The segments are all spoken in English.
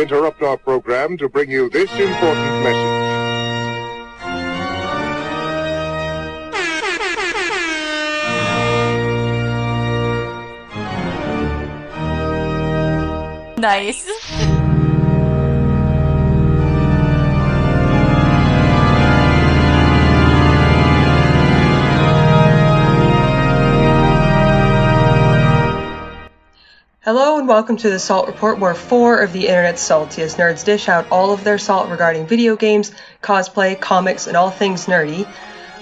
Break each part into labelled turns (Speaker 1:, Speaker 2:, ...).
Speaker 1: Interrupt our program to bring you this important message.
Speaker 2: Nice.
Speaker 3: Hello and welcome to the Salt Report, where four of the internet's saltiest nerds dish out all of their salt regarding video games, cosplay, comics, and all things nerdy.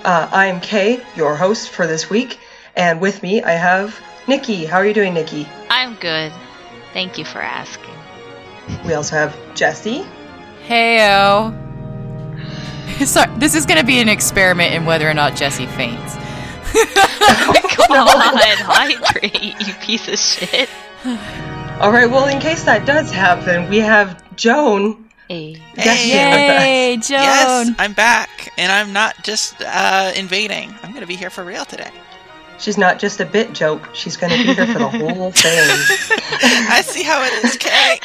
Speaker 3: Uh, I am Kay, your host for this week, and with me I have Nikki. How are you doing, Nikki?
Speaker 4: I'm good. Thank you for asking.
Speaker 3: We also have Jesse.
Speaker 2: Heyo. Sorry, this is going to be an experiment in whether or not Jesse faints.
Speaker 4: Come on, hydrate, you piece of shit.
Speaker 3: All right, well, in case that does happen, we have Joan.
Speaker 4: Hey.
Speaker 5: Hey.
Speaker 3: in with us.
Speaker 2: Yay, Joan.
Speaker 5: Yes, I'm back, and I'm not just uh, invading. I'm going to be here for real today.
Speaker 3: She's not just a bit joke, she's going to be here for the whole thing.
Speaker 5: I see how it is, Kay.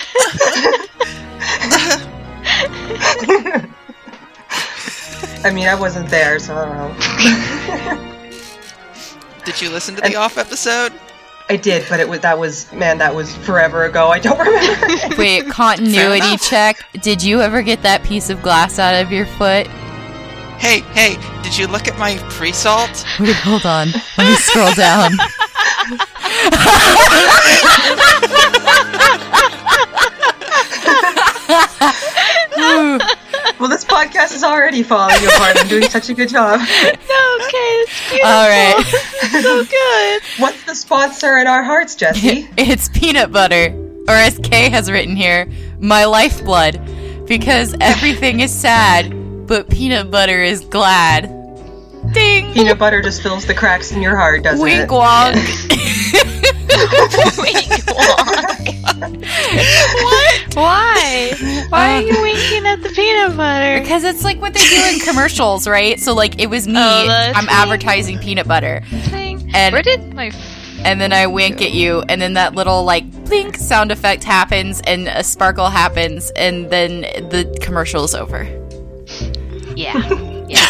Speaker 3: I mean, I wasn't there, so I don't know.
Speaker 5: Did you listen to the off episode?
Speaker 3: I did, but it was that was man, that was forever ago. I don't remember.
Speaker 2: Wait, continuity check. Did you ever get that piece of glass out of your foot?
Speaker 5: Hey, hey, did you look at my pre-salt?
Speaker 2: Wait, hold on. Let me scroll down. Ooh,
Speaker 3: well, this podcast is already falling apart. I'm doing such a good job.
Speaker 4: No, okay, it's beautiful.
Speaker 2: All right.
Speaker 4: so good.
Speaker 3: What's the sponsor in our hearts, Jesse?
Speaker 2: It's peanut butter, or as Kay has written here, my lifeblood, because everything is sad, but peanut butter is glad. Ding!
Speaker 3: Peanut butter just fills the cracks in your heart, doesn't
Speaker 2: Wink
Speaker 3: it?
Speaker 2: wonk.
Speaker 4: Wink, what? Why? Why are you uh, winking at the peanut butter?
Speaker 2: Because it's like what they do in commercials, right? So like it was me.
Speaker 4: Oh,
Speaker 2: I'm
Speaker 4: me.
Speaker 2: advertising peanut butter, And-
Speaker 4: Where did my
Speaker 2: and then I wink at you, and then that little like blink sound effect happens, and a sparkle happens, and then the commercial is over.
Speaker 4: yeah yeah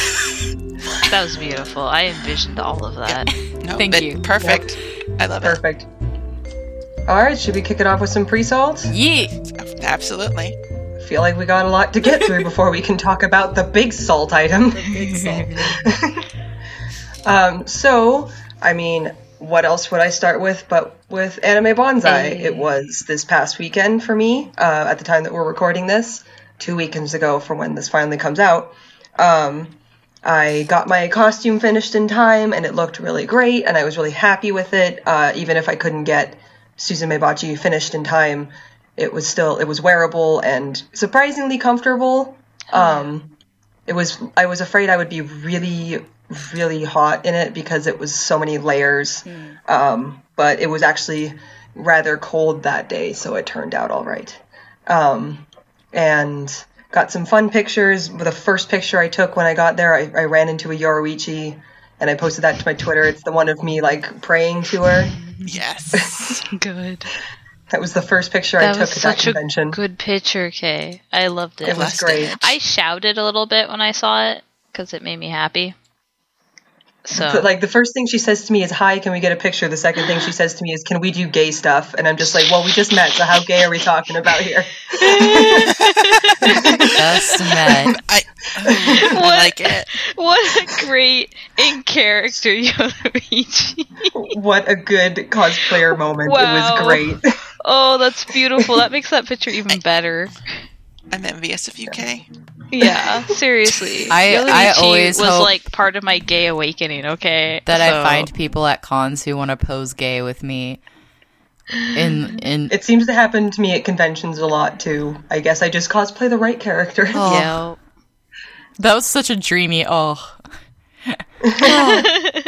Speaker 4: that was beautiful. I envisioned all of that.
Speaker 5: No,
Speaker 2: Thank
Speaker 5: but
Speaker 2: you.
Speaker 5: Perfect. I love it.
Speaker 3: Perfect. All right, should we kick it off with some pre-salt?
Speaker 5: It. Absolutely.
Speaker 3: I feel like we got a lot to get through before we can talk about the big salt item. um, so, I mean, what else would I start with but with Anime Banzai?
Speaker 4: Hey.
Speaker 3: It was this past weekend for me, uh, at the time that we're recording this, two weekends ago from when this finally comes out. Um, I got my costume finished in time and it looked really great and I was really happy with it. Uh, even if I couldn't get Suzume Bachi finished in time, it was still it was wearable and surprisingly comfortable. Um, it was I was afraid I would be really really hot in it because it was so many layers. Um, but it was actually rather cold that day, so it turned out all right. Um, and got some fun pictures. The first picture I took when I got there, I, I ran into a Yoruichi, and I posted that to my Twitter. It's the one of me like praying to her.
Speaker 5: Yes.
Speaker 4: Good.
Speaker 3: That was the first picture I took
Speaker 4: was
Speaker 3: at that
Speaker 4: such a
Speaker 3: convention.
Speaker 4: good picture, Kay. I loved it.
Speaker 3: It was great.
Speaker 4: I shouted a little bit when I saw it because it made me happy. So
Speaker 3: But like the first thing she says to me is "Hi, can we get a picture?" The second thing she says to me is "Can we do gay stuff?" And I'm just like, "Well, we just met, so how gay are we talking about here?"
Speaker 2: Just met.
Speaker 5: I, I like it.
Speaker 4: what a great in character Yoruichi.
Speaker 3: what a good cosplayer moment! It was great.
Speaker 4: Oh, that's beautiful. That makes that picture even better.
Speaker 5: I'm envious of you, Kay.
Speaker 4: Yeah, seriously.
Speaker 2: I- I
Speaker 4: Yoruichi
Speaker 2: always
Speaker 4: was
Speaker 2: hope-
Speaker 4: like part of my gay awakening. Okay,
Speaker 2: That
Speaker 4: So-
Speaker 2: I find people at cons who want to pose gay with me. In in
Speaker 3: It seems to happen to me at conventions a lot too. I guess I just cosplay the right character.
Speaker 2: Oh.
Speaker 4: Yeah.
Speaker 2: that was such a dreamy. Oh,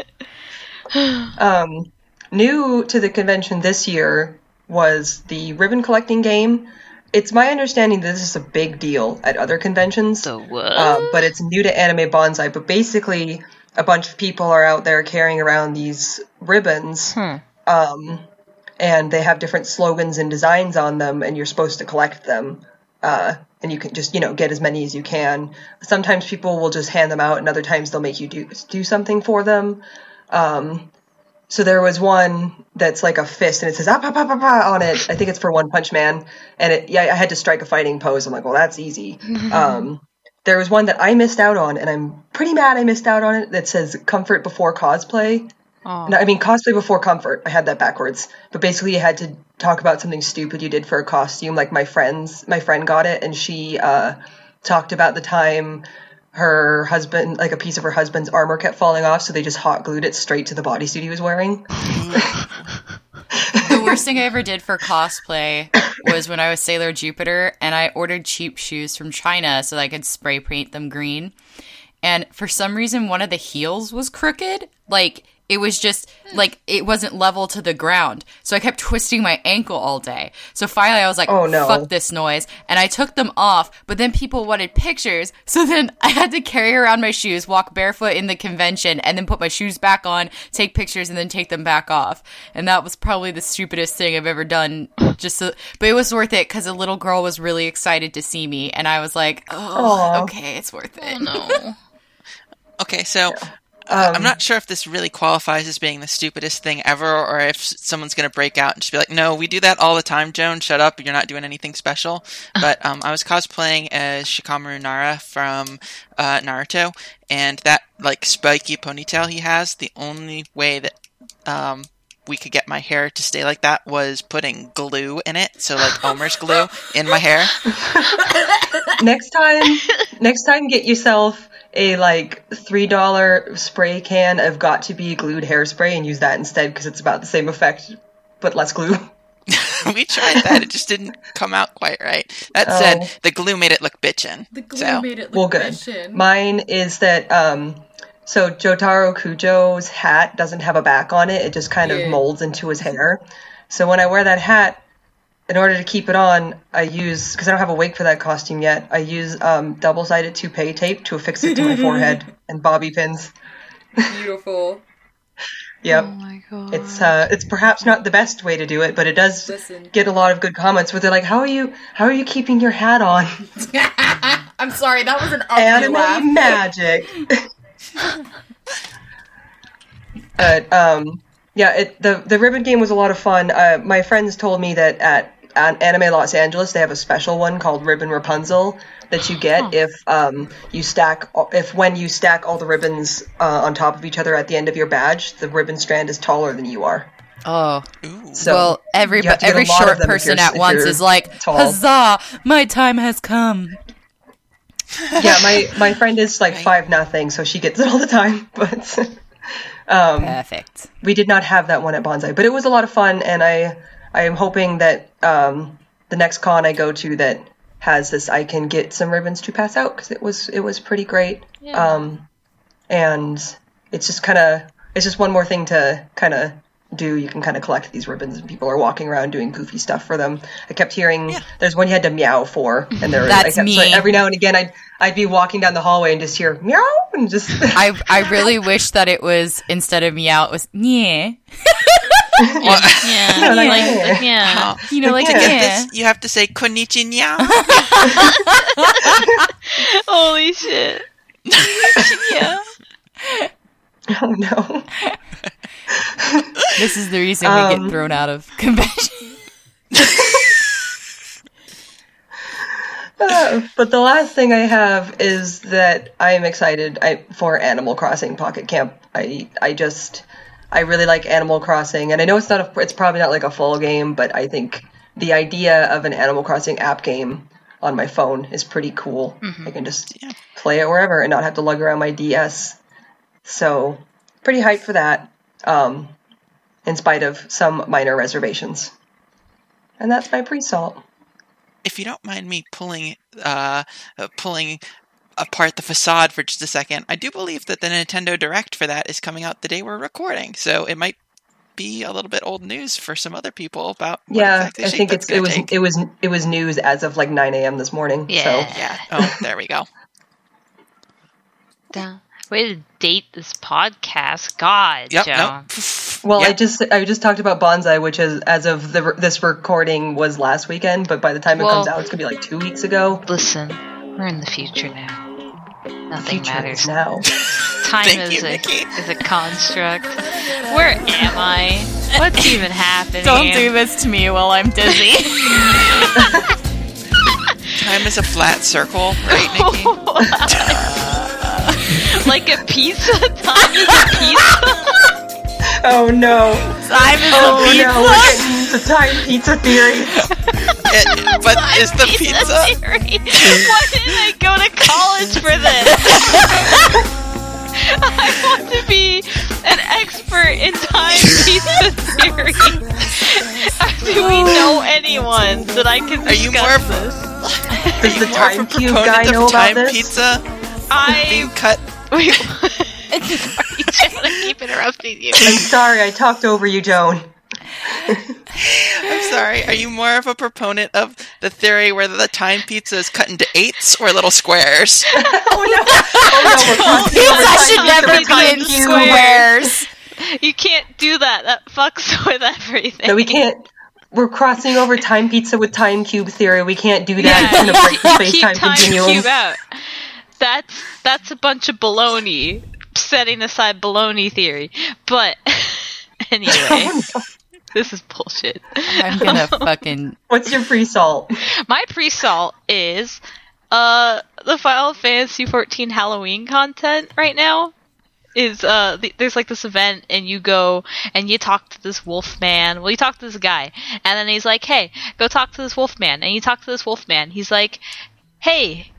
Speaker 3: Um, new to the convention this year was the ribbon collecting game. It's my understanding that this is a big deal at other conventions.
Speaker 4: So what?
Speaker 3: um, but it's new to Anime Banzai. But basically, a bunch of people are out there carrying around these ribbons,
Speaker 4: Hmm.
Speaker 3: um, and they have different slogans and designs on them, and you're supposed to collect them. uh, and you can just you know get as many as you can. Sometimes people will just hand them out, and other times they'll make you do do something for them. Um, so there was one that's like a fist, and it says ah, pa, pa, pa, pa, on it. I think it's for One Punch Man, and it yeah, I had to strike a fighting pose. I'm like, well, that's easy. um, there was one that I missed out on, and I'm pretty mad I missed out on it. That says comfort before cosplay.
Speaker 4: Oh.
Speaker 3: No, I mean cosplay before comfort. I had that backwards. But basically, you had to talk about something stupid you did for a costume. Like my friends, my friend got it, and she uh, talked about the time her husband, like a piece of her husband's armor, kept falling off, so they just hot glued it straight to the bodysuit he was wearing.
Speaker 2: The worst thing I ever did for cosplay was when I was Sailor Jupiter and I ordered cheap shoes from China so that I could spray paint them green. And for some reason, one of the heels was crooked. Like, it was just like it wasn't level to the ground. So I kept twisting my ankle all day. So finally I was like,
Speaker 3: Oh, no.
Speaker 2: fuck this noise. And I took them off, but then people wanted pictures. So then I had to carry around my shoes, walk barefoot in the convention, and then put my shoes back on, take pictures, and then take them back off. And that was probably the stupidest thing I've ever done. Just so, but it was worth it because a little girl was really excited to see me. And I was like, oh,
Speaker 3: Aw.
Speaker 2: okay, it's worth it.
Speaker 4: Oh, no.
Speaker 5: Okay, so uh, I'm not sure if this really qualifies as being the stupidest thing ever, or if someone's going to break out and just be like, "No, we do that all the time, Joan. Shut up. You're not doing anything special." But um, I was cosplaying as Shikamaru Nara from uh, Naruto, and that like spiky ponytail he has. The only way that um, we could get my hair to stay like that was putting glue in it, so like Elmer's glue in my hair.
Speaker 3: next time, next time, get yourself a like three dollar spray can of Got2b Glued hairspray and use that instead because it's about the same effect but less glue.
Speaker 5: we tried that; it just didn't come out quite right. That
Speaker 3: Oh.
Speaker 5: said, the glue made it look bitchin'.
Speaker 2: The glue
Speaker 5: so.
Speaker 2: made it look
Speaker 3: Well, good.
Speaker 2: bitchin'.
Speaker 3: Mine is that um, so Jotaro Kujo's hat doesn't have a back on it; it just kind
Speaker 2: Yeah.
Speaker 3: of molds into his hair. So when I wear that hat, in order to keep it on, I use because I don't have a wig for that costume yet. I use um, double-sided toupee tape to affix it to my forehead and bobby pins.
Speaker 2: Beautiful.
Speaker 3: Yep.
Speaker 4: Oh my god.
Speaker 3: It's uh, it's perhaps not the best way to do it, but it does
Speaker 2: Listen.
Speaker 3: get a lot of good comments where they're like, "How are you? How are you keeping your hat on?"
Speaker 2: I'm sorry, that was an ugly
Speaker 3: Anime
Speaker 2: laugh.
Speaker 3: magic. but um, yeah, it, the the ribbon game was a lot of fun. Uh, my friends told me that at, at Anime Los Angeles they have a special one called Ribbon Rapunzel that you get if um, you stack if when you stack all the ribbons uh, on top of each other at the end of your badge, the ribbon strand is taller than you are.
Speaker 2: Oh.
Speaker 5: Ooh.
Speaker 3: So
Speaker 2: well, every
Speaker 3: you have to get a
Speaker 2: every short person at once is like,
Speaker 3: tall.
Speaker 2: "Huzzah! My time has come."
Speaker 3: yeah, my my friend is like five nothing, so she gets it all the time. But um,
Speaker 2: Perfect.
Speaker 3: we did not have that one at Banzai, but it was a lot of fun, and I I am hoping that um, the next con I go to that has this, I can get some ribbons to pass out because it was it was pretty great.
Speaker 4: Yeah.
Speaker 3: Um, and it's just kind of it's just one more thing to kind of do. You can kind of collect these ribbons, and people are walking around doing goofy stuff for them. I kept hearing there's one you had to meow for, and there
Speaker 2: That's
Speaker 3: I kept,
Speaker 2: me.
Speaker 3: So every now and again, I'd I'd be walking down the hallway and just hear meow and just
Speaker 2: I I really wish that it was instead of meow, it was yeah.
Speaker 4: yeah,
Speaker 3: like,
Speaker 4: like,
Speaker 3: yeah.
Speaker 4: yeah.
Speaker 2: You know, like
Speaker 3: Yeah.
Speaker 5: Get this, you have to say konnichiwa.
Speaker 4: Holy shit. yeah.
Speaker 3: oh no.
Speaker 2: This is the reason we
Speaker 3: Um,
Speaker 2: get thrown out of convention.
Speaker 3: Uh, but the last thing I have is that I am excited I, for Animal Crossing Pocket Camp. I I just I really like Animal Crossing, and I know it's not a, it's probably not like a full game, but I think the idea of an Animal Crossing app game on my phone is pretty cool. I can just play it wherever and not have to lug around my DS. So pretty hyped for that. Um, in spite of some minor reservations. And that's my pre-salt.
Speaker 5: if you don't mind me pulling uh, uh, pulling apart the facade for just a second, I do believe that the Nintendo Direct for that is coming out the day we're recording, so it might be a little bit old news for some other people about what
Speaker 3: yeah,
Speaker 5: exactly
Speaker 3: I think it's it was
Speaker 5: take.
Speaker 3: it was it was news as of like 9 a.m. this morning.
Speaker 4: Yeah.
Speaker 3: So
Speaker 5: yeah. Oh, there we go.
Speaker 4: Down. Way to date this podcast. God,
Speaker 5: Yep.
Speaker 4: Joan.
Speaker 5: No.
Speaker 3: Well, I just I just talked about Banzai, which is as of the, this recording was last weekend, but by the time it
Speaker 4: Well-
Speaker 3: comes out, it's gonna be like two weeks ago.
Speaker 4: Listen, we're in the future now. Nothing
Speaker 3: Future
Speaker 4: matters.
Speaker 3: is now.
Speaker 4: Time
Speaker 5: Thank
Speaker 4: is
Speaker 5: you,
Speaker 4: a
Speaker 5: Nikki.
Speaker 4: is a construct. Where am I? What's even happening?
Speaker 2: Don't do this to me while I'm dizzy.
Speaker 5: Time is a flat circle, right, Nikki?
Speaker 4: like a pizza? Time is a pizza?
Speaker 3: Oh no!
Speaker 2: Time is
Speaker 3: Oh
Speaker 2: a pizza.
Speaker 3: no! We're getting into time pizza theory.
Speaker 5: It- but is the pizza?
Speaker 4: theory. Why didn't I go to college for this? I want to be an expert in time pizza theory. Do we oh. know anyone that I can
Speaker 5: Are you
Speaker 4: discuss
Speaker 5: more
Speaker 4: this?
Speaker 3: Does the
Speaker 5: More
Speaker 3: time cube
Speaker 5: proponent
Speaker 3: guy
Speaker 5: of
Speaker 3: know about
Speaker 5: time
Speaker 3: this?
Speaker 5: pizza being
Speaker 4: I
Speaker 5: cut.
Speaker 4: Wait, Sorry, Jen, I keep interrupting you.
Speaker 3: I'm sorry, I talked over you, Joan.
Speaker 5: I'm sorry. Are you more of a proponent of the theory where the time pizza is cut into eights or little squares?
Speaker 3: Oh no! Oh no! We're crossing over
Speaker 2: Pizza should never be in squares.
Speaker 4: You can't do that. That fucks with everything.
Speaker 3: No, we can't. We're crossing over time pizza with time cube theory. We can't do that.
Speaker 4: Yeah,
Speaker 3: it's gonna break the space
Speaker 4: keep
Speaker 3: time
Speaker 4: time
Speaker 3: continuum.
Speaker 4: cube out. That's that's a bunch of baloney. Setting aside baloney theory, but anyway, this is bullshit.
Speaker 2: I'm gonna fucking.
Speaker 3: What's your pre-salt?
Speaker 4: My pre-salt is uh the Final Fantasy 14 Halloween content right now is uh th- there's like this event and you go and you talk to this wolf man. Well, you talk to this guy and then he's like, "Hey, go talk to this wolf man." And you talk to this wolf man. He's like, "Hey,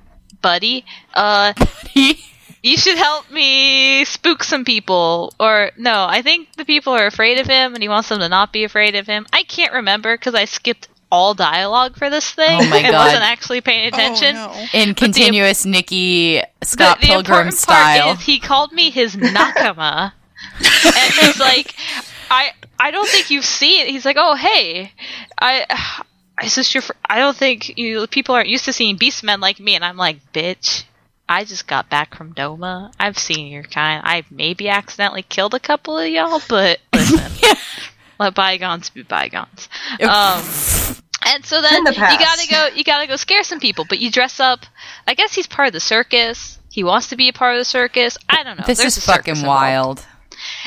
Speaker 4: buddy, uh you should help me spook some people. Or, no, I think the people are afraid of him and he wants them to not be afraid of him. I can't remember because I skipped all dialogue for this thing.
Speaker 2: Oh my
Speaker 4: and
Speaker 2: God.
Speaker 4: wasn't actually paying oh, attention.
Speaker 5: Oh, no.
Speaker 2: In continuous Nikki Scott
Speaker 4: the, the
Speaker 2: Pilgrim
Speaker 4: important
Speaker 2: style.
Speaker 4: part is he called me his nakama. and he's like, I I don't think you've seen it. He's like, oh, hey, I. Is this your? Fr- I don't think you people aren't used to seeing beastmen like me, and I'm like, bitch. I just got back from Doma. I've seen your kind. I maybe accidentally killed a couple of y'all, but listen, let bygones be bygones. Um, and so then
Speaker 3: the
Speaker 4: you gotta go. You gotta go scare some people, but you dress up. I guess he's part of the circus. He wants to be a part of the circus. I don't know.
Speaker 2: this
Speaker 4: There's
Speaker 2: is fucking
Speaker 4: involved.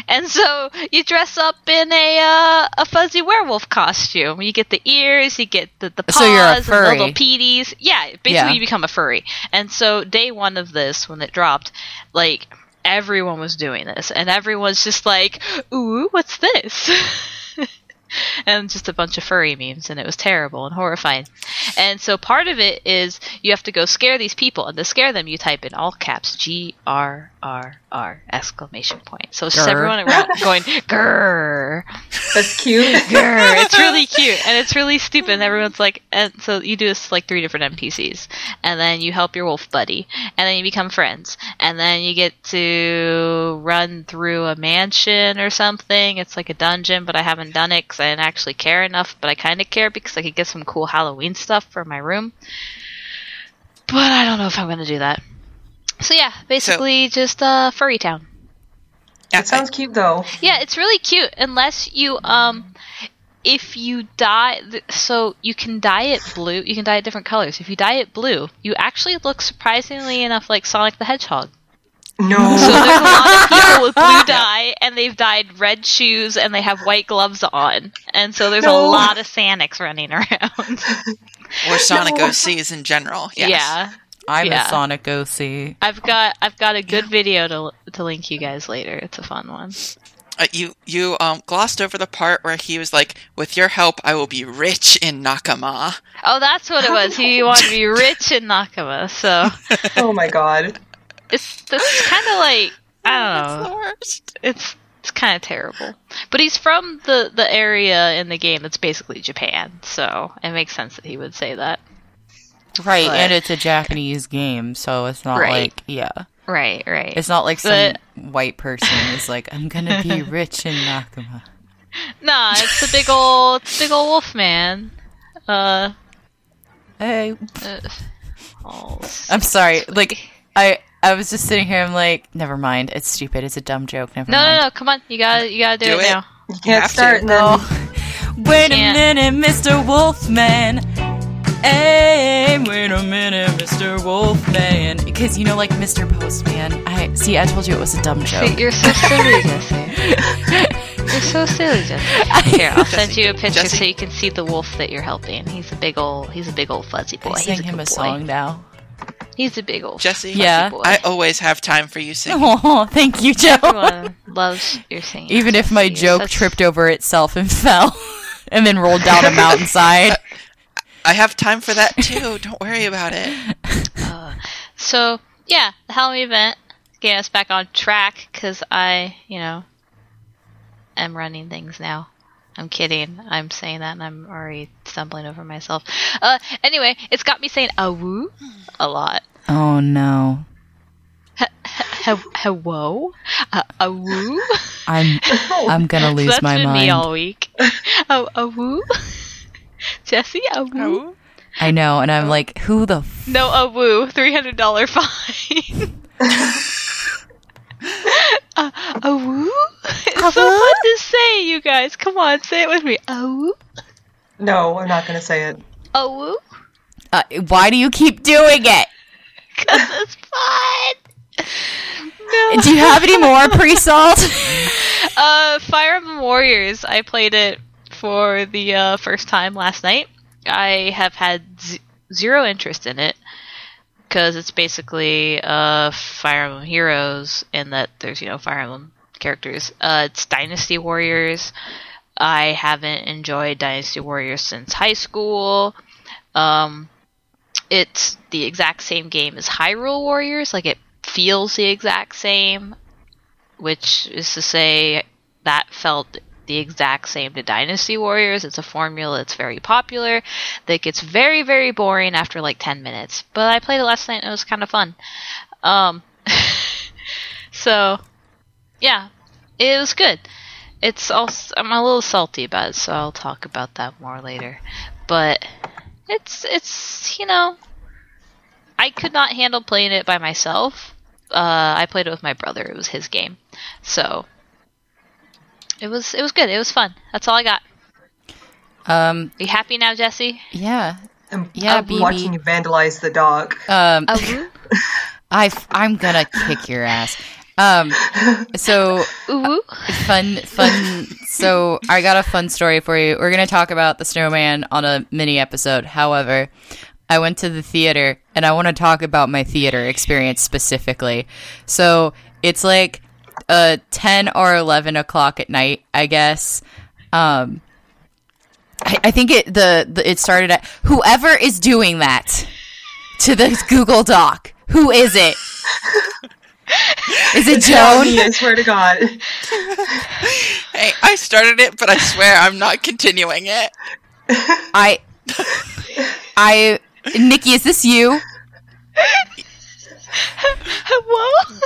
Speaker 4: And so you dress up in a uh, a fuzzy werewolf costume. You get the ears, you get the, the paws,
Speaker 2: So
Speaker 4: and the little
Speaker 2: furry.
Speaker 4: peaties. Yeah, basically
Speaker 2: Yeah.
Speaker 4: you become a furry. And so day one of this, when it dropped, like everyone was doing this, and everyone's just like, "Ooh, what's this?" and just a bunch of furry memes, and it was terrible and horrifying. And so part of it is you have to go scare these people, and to scare them, you type in all caps G R R R exclamation point. So
Speaker 2: Grr.
Speaker 4: everyone around going grrr,
Speaker 3: That's cute.
Speaker 4: grrr. It's really cute and it's really stupid. And everyone's like, and so you do this like three different NPCs, and then you help your wolf buddy, and then you become friends, and then you get to run through a mansion or something. It's like a dungeon, but I haven't done it because I didn't actually care enough. But I kind of care because I could get some cool Halloween stuff for my room. But I don't know if I'm gonna do that. So yeah, basically just uh, furry town.
Speaker 3: That sounds cute though.
Speaker 4: Yeah, it's really cute unless you um if you dye th- so you can dye it blue, you can dye it different colors. If you dye it blue, you actually look surprisingly enough like Sonic the Hedgehog.
Speaker 3: No.
Speaker 4: So there's a lot of people with blue dye and they've dyed red shoes and they have white gloves on. And so there's a lot of Sonics running around.
Speaker 5: or Sonic OCs in general. Yes.
Speaker 4: Yeah.
Speaker 2: I'm
Speaker 4: Yeah.
Speaker 2: a Sonic OC.
Speaker 4: I've got I've got a good video to to link you guys later. It's a fun one.
Speaker 5: Uh, you you um glossed over the part where he was like, "With your help, I will be rich in Nakama."
Speaker 4: Oh, that's what it was. He wanted to be rich in Nakama, so
Speaker 3: oh my god.
Speaker 4: It's it's kind of like I don't
Speaker 5: The
Speaker 4: know.
Speaker 5: worst.
Speaker 4: It's it's kind of terrible. But he's from the the area in the game that's basically Japan, so it makes sense that he would say that.
Speaker 2: Right,
Speaker 4: But-
Speaker 2: and it's a Japanese game, so it's not
Speaker 4: Right.
Speaker 2: like yeah.
Speaker 4: Right, right.
Speaker 2: It's not like some
Speaker 4: But-
Speaker 2: white person is like, I'm gonna be rich in Nakama.
Speaker 4: nah, it's a big old it's a big old wolf man. Uh,
Speaker 2: Hey,
Speaker 4: uh oh,
Speaker 2: I'm sorry. Like I I was just sitting here. I'm like, never mind. It's stupid. It's a dumb joke. Never
Speaker 4: No,
Speaker 2: mind.
Speaker 4: no, no. Come on. You gotta, you gotta do,
Speaker 5: Do
Speaker 4: it,
Speaker 5: it.
Speaker 4: now.
Speaker 3: You can't
Speaker 5: have
Speaker 3: start
Speaker 5: to.
Speaker 3: and then
Speaker 2: Oh, wait a minute, Mr. Wolfman. Hey, wait a minute, Mr. Wolfman. Because you know, like Mr. Postman. I see. I told you it was a dumb joke.
Speaker 4: You're so silly, Jesse. You're so silly, Jesse. Here, I'll send you a picture
Speaker 5: Jesse.
Speaker 4: so you can see the wolf that you're helping. He's a big old, he's a big old fuzzy boy.
Speaker 2: I
Speaker 4: he's
Speaker 2: sang
Speaker 4: a
Speaker 2: him
Speaker 4: good
Speaker 2: a
Speaker 4: boy.
Speaker 2: song now.
Speaker 4: He's a big old
Speaker 5: Jesse,
Speaker 2: Yeah.
Speaker 4: boy.
Speaker 5: I always have time for you singing.
Speaker 2: Oh, thank you, Joe.
Speaker 4: Everyone loves your singing.
Speaker 2: Even if my joke
Speaker 4: such-
Speaker 2: tripped over itself and fell, and then rolled down a mountainside.
Speaker 5: I have time for that too. Don't worry about it.
Speaker 4: So yeah, the Halloween event getting us back on track because I, you know, am running things now. I'm kidding. I'm saying that and I'm already stumbling over myself. Uh, anyway, it's got me saying "awoo" a lot.
Speaker 2: Oh no,
Speaker 4: He- Hello, uh, awoo.
Speaker 2: I'm I'm gonna lose
Speaker 4: That's
Speaker 2: my
Speaker 4: been me
Speaker 2: mind.
Speaker 4: all week. Oh, awoo. Jesse, awoo.
Speaker 5: Oh.
Speaker 2: I know, and I'm like, who the f-
Speaker 4: No, awoo. Three hundred dollar fine. uh, awoo. It's so fun to say, you guys. Come on, say it with me. Awoo.
Speaker 3: no, I'm not gonna say it.
Speaker 4: Awoo.
Speaker 2: uh, why do you keep doing it?
Speaker 4: Cause it's fun. No.
Speaker 2: Do you have any more pre-salt?
Speaker 4: Uh, Fire Emblem Warriors. I played it for the uh, first time last night. I have had z- zero interest in it because it's basically uh, Fire Emblem Heroes, and that there's you know Fire Emblem characters. Uh, it's Dynasty Warriors. I haven't enjoyed Dynasty Warriors since high school. Um, it's the exact same game as Hyrule Warriors. Like it feels the exact same which is to say that felt the exact same to Dynasty Warriors. It's a formula that's very popular that gets very, very boring after like 10 minutes. But I played it last night and it was kind of fun. Um, so, yeah, it was good. It's also, I'm a little salty about it, so I'll talk about that more later. But it's, it's, you know, I could not handle playing it by myself uh, I played it with my brother. It was his game, so it was it was good. It was fun. That's all I got.
Speaker 2: um,
Speaker 4: Are you happy now, Jesse?
Speaker 2: yeah,
Speaker 3: I'm,
Speaker 2: Yeah,
Speaker 3: I'm
Speaker 2: BB.
Speaker 3: watching you vandalize the dog.
Speaker 2: um,
Speaker 4: Awoo,
Speaker 2: I I'm gonna kick your ass. Um, so
Speaker 4: ooh,
Speaker 2: fun, fun. So I got a fun story for you. We're gonna talk about the snowman on a mini episode. However, I went to the theater and I want to talk about my theater experience specifically. So it's like uh 10 or 11 o'clock at night, I guess. Um, I, I think it the, the it started at whoever is doing that to the Google Doc. Who is it? Is it
Speaker 3: Tell
Speaker 2: Joan?
Speaker 3: me, I swear to God.
Speaker 5: Hey, I started it, but I swear I'm not continuing it.
Speaker 2: I, I, Nikki, is this you?
Speaker 4: hello.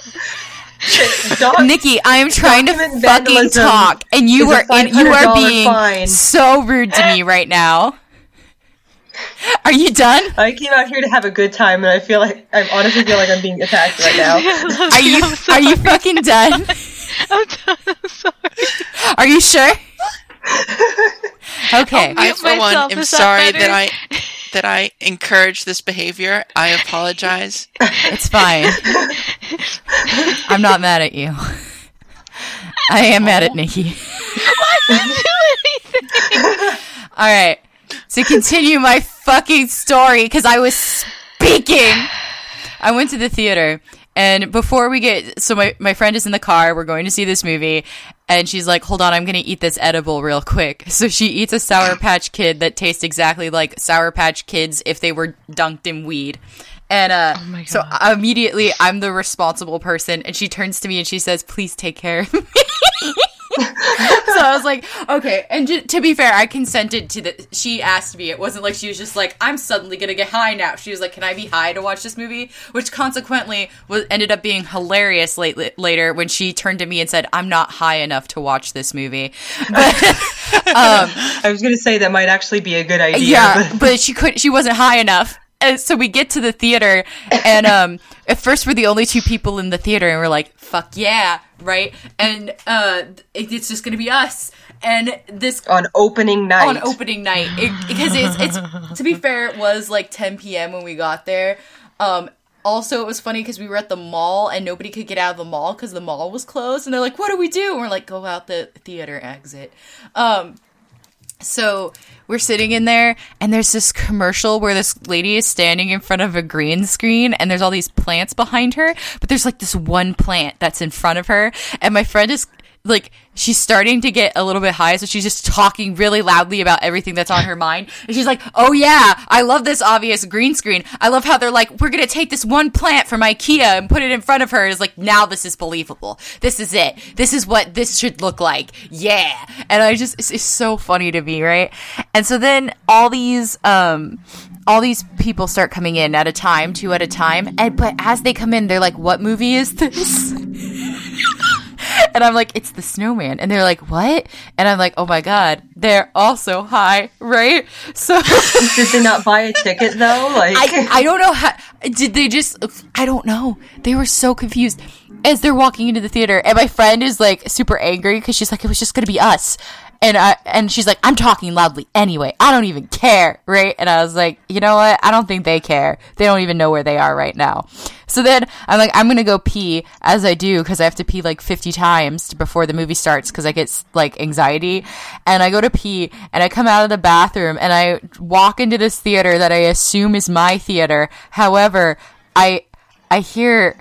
Speaker 3: Dog,
Speaker 2: Nikki, I am trying to fucking talk, and you are and you are being
Speaker 3: fine.
Speaker 2: so rude to me right now. Are you done?
Speaker 3: I came out here to have a good time, and I feel like I honestly feel like I'm being attacked right now.
Speaker 2: Are you are you fucking done?
Speaker 4: I'm done. I'm sorry.
Speaker 2: Are you sure? Okay.
Speaker 5: I,
Speaker 4: mute
Speaker 5: for one,
Speaker 4: myself.
Speaker 5: am
Speaker 4: Is that
Speaker 5: sorry
Speaker 4: better?
Speaker 5: that I that I encourage this behavior. I apologize.
Speaker 2: It's fine. I'm not mad at you. I am mad at oh. Nikki. Why did you do anything? All right. To continue my fucking story, because I was speaking. I went to the theater, and before we get, so my, my friend is in the car. We're going to see this movie, and she's like, "Hold on, I'm going to eat this edible real quick." So she eats a Sour Patch Kid that tastes exactly like Sour Patch Kids if they were dunked in weed. And uh,
Speaker 4: my
Speaker 2: so immediately, I'm the responsible person, and she turns to me and she says, "Please take care of me." so I was like, okay. And j- to be fair, I consented to the. She asked me. It wasn't like she was just like, I'm suddenly gonna get high now. She was like, Can I be high to watch this movie? Which consequently was ended up being hilarious late, later when she turned to me and said, I'm not high enough to watch this movie. But um,
Speaker 3: I was gonna say that might actually be a good idea.
Speaker 2: yeah,
Speaker 3: but
Speaker 2: but she could. She wasn't high enough. And so we get to the theater, and um, at first we're the only two people in the theater, and we're like, "Fuck yeah!" Right? And uh, it, it's just gonna be us. And this
Speaker 3: on opening night.
Speaker 2: on opening night it, because it's it's to be fair it was like 10 p.m when we got there um also it was funny because we were at the mall and nobody could get out of the mall because the mall was closed and they're like what do we do and we're like go out the theater exit um so we're sitting in there and there's this commercial where this lady is standing in front of a green screen and there's all these plants behind her but there's like this one plant that's in front of her and my friend is like she's starting to get a little bit high so she's just talking really loudly about everything that's on her mind. And she's like oh yeah i love this obvious green screen. I love how they're like we're gonna take this one plant from ikea and put it in front of her. It's like now this is believable. This is it. This is what this should look like. Yeah. And i just it's, it's so funny to me right? And so then all these um all these people start coming in at a time two at a time. And but as they come in they're like what movie is this and I'm like, it's the snowman. And they're like, what? And I'm like, oh my God, they're also high, right? So
Speaker 3: Did they not buy a ticket though? Like
Speaker 2: I, I don't know how, did they just, I don't know. They were so confused as they're walking into the theater. And my friend is like super angry because she's like, it was just going to be us. And I, and she's like, I'm talking loudly anyway. I don't even care, right? And I was like, you know what? I don't think they care. They don't even know where they are right now. So then I'm like, I'm gonna go pee as I do because I have to pee like 50 times before the movie starts because I get like anxiety. And I go to pee and I come out of the bathroom and I walk into this theater that I assume is my theater. However, I I hear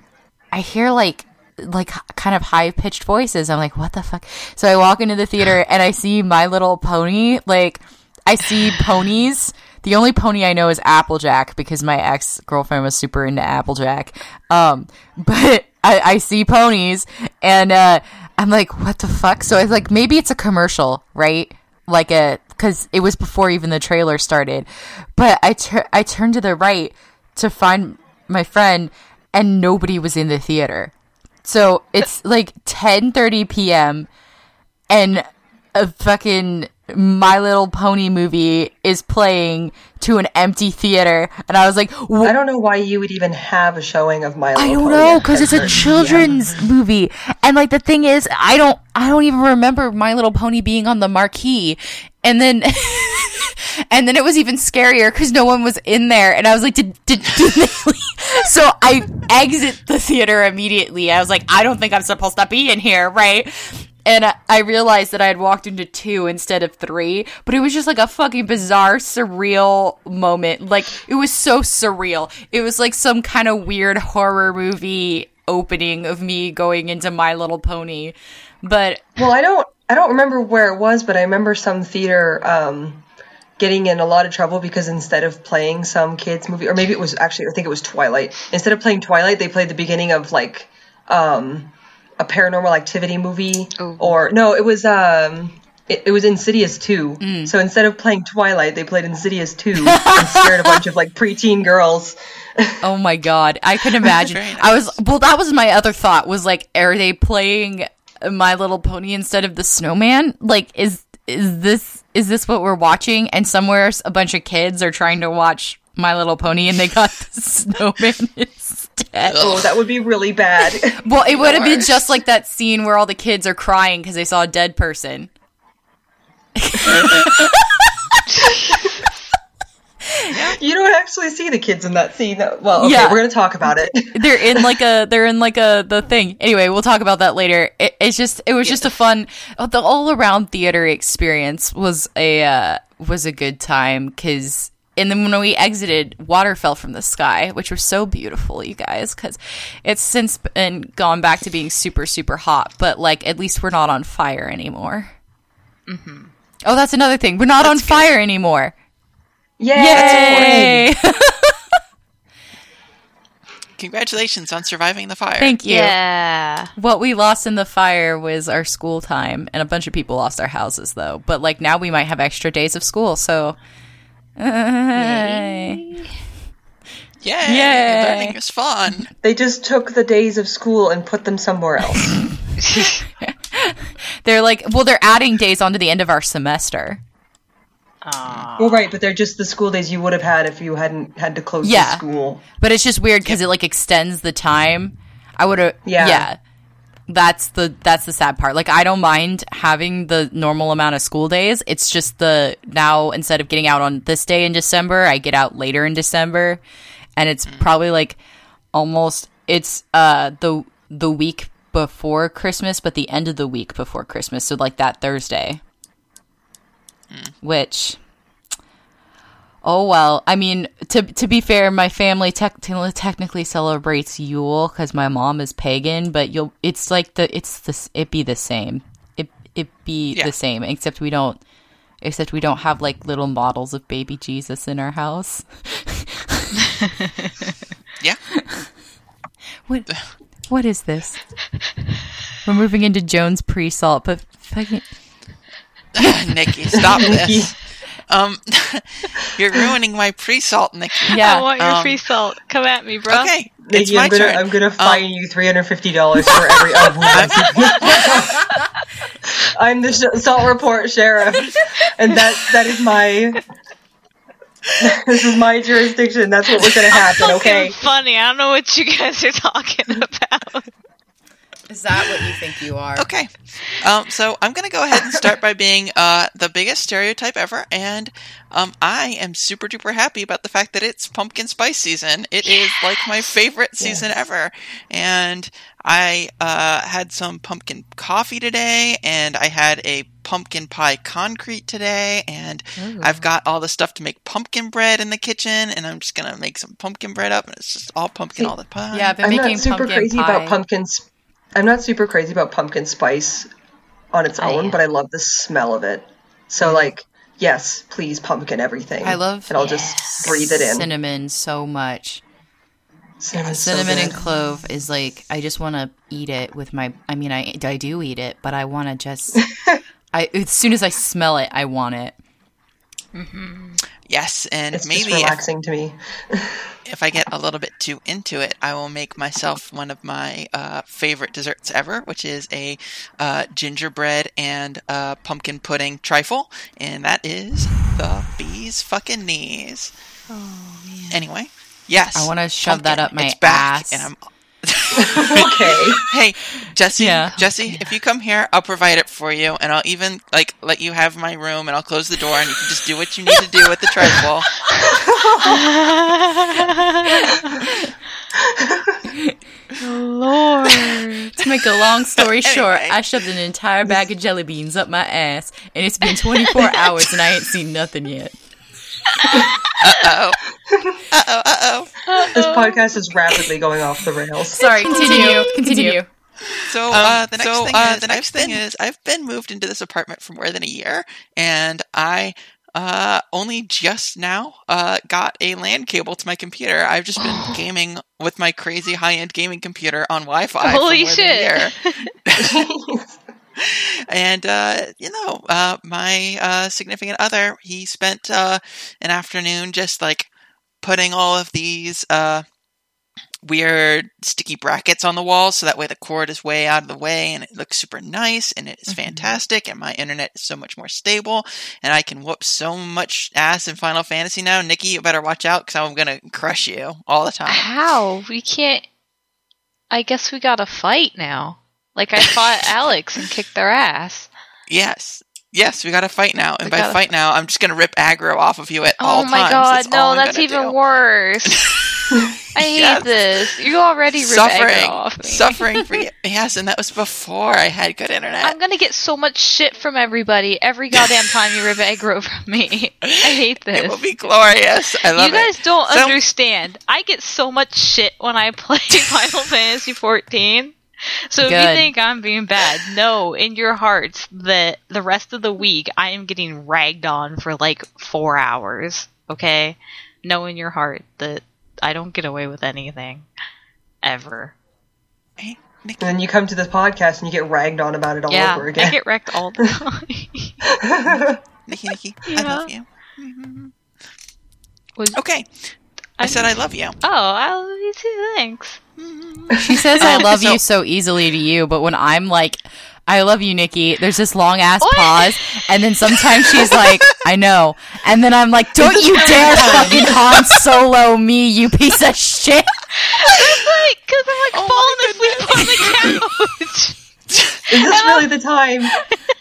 Speaker 2: I hear like like kind of high pitched voices. I'm like, what the fuck? So I walk into the theater and I see My Little Pony. Like, I see ponies. The only pony I know is Applejack because my ex girlfriend was super into Applejack. Um, but I, I see ponies and uh, I'm like, what the fuck? So I was like, maybe it's a commercial, right? Like a because it was before even the trailer started. But I tur- I turned to the right to find my friend, and nobody was in the theater. So it's like 10:30 p.m. and a fucking My Little Pony movie is playing to an empty theater, and I was like, "Wh-
Speaker 3: I don't know why you would even have a showing of My Little
Speaker 2: I don't
Speaker 3: Pony
Speaker 2: know
Speaker 3: at
Speaker 2: because it's a
Speaker 3: 10:30
Speaker 2: children's movie, and like the thing is, I don't, I don't even remember My Little Pony being on the marquee, and then, and then it was even scarier because no one was in there, and I was like, did did, did they leave? So I exit the theater immediately. I was like, I don't think I'm supposed to be in here, right? And I- I realized that I had walked into two instead of three, but it was just like a fucking bizarre, surreal moment. Like, it was so surreal. It was like some kind of weird horror movie opening of me going into My Little Pony. But
Speaker 3: Well, I don't I don't remember where it was, but I remember some theater um, getting in a lot of trouble because instead of playing some kids movie, or maybe it was actually I think it was Twilight. Instead of playing Twilight, they played the beginning of like um, a Paranormal Activity movie,
Speaker 4: Ooh.
Speaker 3: or no, it was um. It, it was Insidious 2. So instead of playing Twilight, they played Insidious 2 and scared a bunch of like preteen girls.
Speaker 2: oh my god, I can imagine.
Speaker 5: Very
Speaker 2: I was well. That was my other thought. Was like, are they playing My Little Pony instead of the Snowman? Like, is is this is this what we're watching? And somewhere a bunch of kids are trying to watch My Little Pony, and they got the Snowman instead.
Speaker 3: Oh, that would be really bad.
Speaker 2: Well, it would have been just like that scene where all the kids are crying because they saw a dead person.
Speaker 3: You don't actually see the kids in that scene. Well, okay,
Speaker 2: Yeah.
Speaker 3: we're to talk about it.
Speaker 2: they're in like a they're in like a the thing anyway we'll talk about that later it, it's just it was just a fun the all around theater experience was a uh, was a good time because and then when we exited water fell from the sky which was so beautiful you guys because it's since been gone back to being super super hot but like at least we're not on fire anymore oh that's another thing we're not on
Speaker 5: That's good.
Speaker 2: fire anymore
Speaker 3: Yay!
Speaker 2: yay
Speaker 5: Congratulations on surviving the fire.
Speaker 2: thank you
Speaker 4: Yeah.
Speaker 2: What we lost in the fire was our school time, and a bunch of people lost their houses, though. But like now, we might have extra days of school, so. Yay.
Speaker 5: Yay!
Speaker 2: Yay.
Speaker 5: Learning is fun.
Speaker 3: They just took the days of school and put them somewhere else.
Speaker 2: They're like, well, they're adding days onto the end of our semester.
Speaker 3: Well, right, but they're just the school days you would have had if you hadn't had to close
Speaker 2: Yeah.
Speaker 3: the school.
Speaker 2: But it's just weird because it like extends the time. I would have.
Speaker 3: Yeah.
Speaker 2: Yeah. That's the that's the sad part. Like I don't mind having the normal amount of school days. It's just the now instead of getting out on this day in December, I get out later in December, and it's probably like almost it's uh the the week before Christmas, but the end of the week before Christmas. So like that Thursday, which Oh well, I mean, to to be fair, my family tec- technically celebrates Yule because my mom is pagan, but Yule it's like the it's the it be the same. It it be
Speaker 5: Yeah.
Speaker 2: the same, except we don't except we don't have like little models of baby Jesus in our house.
Speaker 5: Yeah.
Speaker 2: What what is this? We're moving into Joan's pre-salt, but fucking
Speaker 5: Nikki, stop this. Um, you're ruining my pre-salt, Nikki.
Speaker 2: yeah.
Speaker 4: I want your
Speaker 5: um,
Speaker 4: free salt. Come at me, bro.
Speaker 5: Okay, it's my
Speaker 3: I'm gonna
Speaker 5: turn.
Speaker 3: I'm gonna
Speaker 5: Um,
Speaker 3: fine you three hundred fifty dollars for every. I'm the sh- salt report sheriff, and that that is my. this is my jurisdiction. That's what was gonna happen. Okay.
Speaker 4: funny. I don't know what you guys are talking about.
Speaker 2: Is that what you think you are?
Speaker 5: Okay. Um, so I'm going to go ahead and start by being uh, the biggest stereotype ever. And um, I am super duper happy about the fact that it's pumpkin spice season. It is like my favorite season ever. And I uh, had some pumpkin coffee today, and I had a pumpkin pie concrete today, and I've got all the stuff to make pumpkin bread in the kitchen, and I'm just gonna make some pumpkin bread up, and it's just all pumpkin
Speaker 3: See,
Speaker 5: all the time.
Speaker 2: Yeah, I've been
Speaker 3: I'm
Speaker 2: making
Speaker 3: not super
Speaker 2: pumpkin
Speaker 3: crazy
Speaker 2: pie.
Speaker 3: about pumpkins. I'm not super crazy about pumpkin spice on its own,
Speaker 4: am.
Speaker 3: but I love the smell of it. So mm. like, yes, please pumpkin everything.
Speaker 2: I love
Speaker 3: and I'll just breathe it in.
Speaker 2: cinnamon so much.
Speaker 3: Cinnamon's so
Speaker 2: cinnamon and clove is like I just want to eat it with my. I mean, I I do eat it, but I want to just. I as soon as I smell it, I want it. Mm-hmm.
Speaker 5: Yes, and
Speaker 3: It's
Speaker 5: maybe
Speaker 3: just
Speaker 5: if
Speaker 3: to me.
Speaker 5: if I get a little bit too into it, I will make myself one of my uh, favorite desserts ever, which is a uh, gingerbread and uh, pumpkin pudding trifle, and that is the bee's fucking knees. Oh man. Anyway, yes,
Speaker 2: I wanna shove that up my
Speaker 5: it's back,
Speaker 2: ass.
Speaker 5: and I'm.
Speaker 3: Okay.
Speaker 5: Hey, Jesse,
Speaker 2: Yeah.
Speaker 5: Jesse, if you come here, I'll provide it for you, and I'll even like let you have my room, and I'll close the door, and you can just do what you need to do with the trifle.
Speaker 4: Lord.
Speaker 2: To make a long story short,
Speaker 5: Anyway.
Speaker 2: I shoved an entire bag of jelly beans up my ass, and it's been 24 hours, and I ain't seen nothing yet.
Speaker 5: Uh oh. Uh oh. Uh oh.
Speaker 3: This podcast is rapidly going off the rails.
Speaker 2: Sorry, continue, continue.
Speaker 5: So uh, the next thing is, the next thing is I've been moved into this apartment for more than a year, and I uh, only just now uh, got a LAN cable to my computer. I've just been gaming with my crazy high end gaming computer on Wi-Fi.
Speaker 4: Holy
Speaker 5: for more than a
Speaker 4: shit.
Speaker 5: and uh, you know, uh, my uh, significant other, he spent uh, an afternoon just like putting all of these uh, weird sticky brackets on the wall, so that way the cord is way out of the way, and it looks super nice, and it is fantastic, and my internet is so much more stable, and I can whoop so much ass in Final Fantasy now. Nikki, you better watch out, because I'm gonna crush you all the time.
Speaker 4: How? We can't. I guess we gotta fight now. Like, I fought Alex and kicked their ass.
Speaker 5: Yes. Yes, we gotta fight now. And
Speaker 4: We
Speaker 5: by
Speaker 4: gotta-
Speaker 5: fight now, I'm just gonna rip aggro off of you at
Speaker 4: oh all
Speaker 5: times.
Speaker 4: Oh my god,
Speaker 5: That's
Speaker 4: no, that's even
Speaker 5: do.
Speaker 4: worse. I hate
Speaker 5: Yes.
Speaker 4: this. You already rip
Speaker 5: Suffering,
Speaker 4: aggro off me.
Speaker 5: suffering for you. Yes, and that was before I had good internet.
Speaker 4: I'm gonna get so much shit from everybody every goddamn time you rip aggro from me. I hate this.
Speaker 5: it will be glorious. I love it.
Speaker 4: You guys
Speaker 5: it.
Speaker 4: don't
Speaker 5: So-
Speaker 4: understand. I get so much shit when I play Final Fantasy 14. So if you think I'm being bad, no, in your hearts that the rest of the week I am getting ragged on for like four hours. Okay? Know in your heart that I don't get away with anything. Ever.
Speaker 5: Hey,
Speaker 3: And then you come to this podcast and you get ragged on about it all
Speaker 4: yeah,
Speaker 3: over again.
Speaker 4: I get wrecked all the time.
Speaker 5: Nikki, Nikki, I
Speaker 4: Yeah.
Speaker 5: love you.
Speaker 4: Was-
Speaker 5: Okay, I said I love you.
Speaker 4: Oh, I love you too, thanks.
Speaker 2: She says I love
Speaker 5: so-
Speaker 2: you so easily to you, but when I'm like, I love you, Nikki, there's this long ass pause, and then sometimes she's like, I know. And then I'm like, don't you dare fucking Han Solo me, you piece of shit.
Speaker 4: It's like, because I'm like
Speaker 5: Oh
Speaker 4: falling asleep on the couch.
Speaker 3: Is this really the time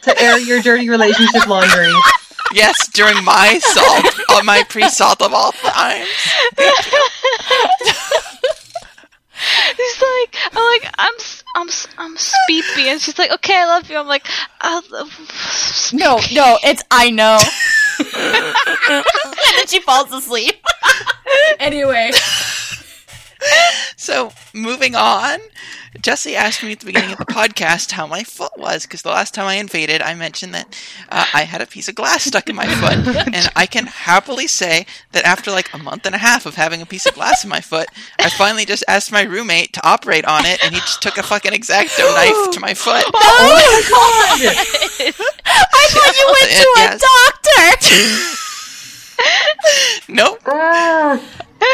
Speaker 3: to air your dirty relationship laundry?
Speaker 5: Yes, during my salt, on my pre-salt of all times.
Speaker 4: He's like, I'm like, I'm, s- I'm, s- I'm sleepy, and she's like, okay, I love you. I'm like, I love.
Speaker 2: No, no, it's I know. and then she falls asleep. anyway.
Speaker 5: So, moving on, Jesse asked me at the beginning of the podcast how my foot was because the last time I invaded, I mentioned that uh, I had a piece of glass stuck in my foot, and I can happily say that after like a month and a half of having a piece of glass in my foot, I finally just asked my roommate to operate on it, and he just took a fucking exacto knife to my foot.
Speaker 3: Oh my god!
Speaker 2: I thought you went to a
Speaker 5: Yes.
Speaker 2: doctor.
Speaker 5: Nope.
Speaker 3: Ah.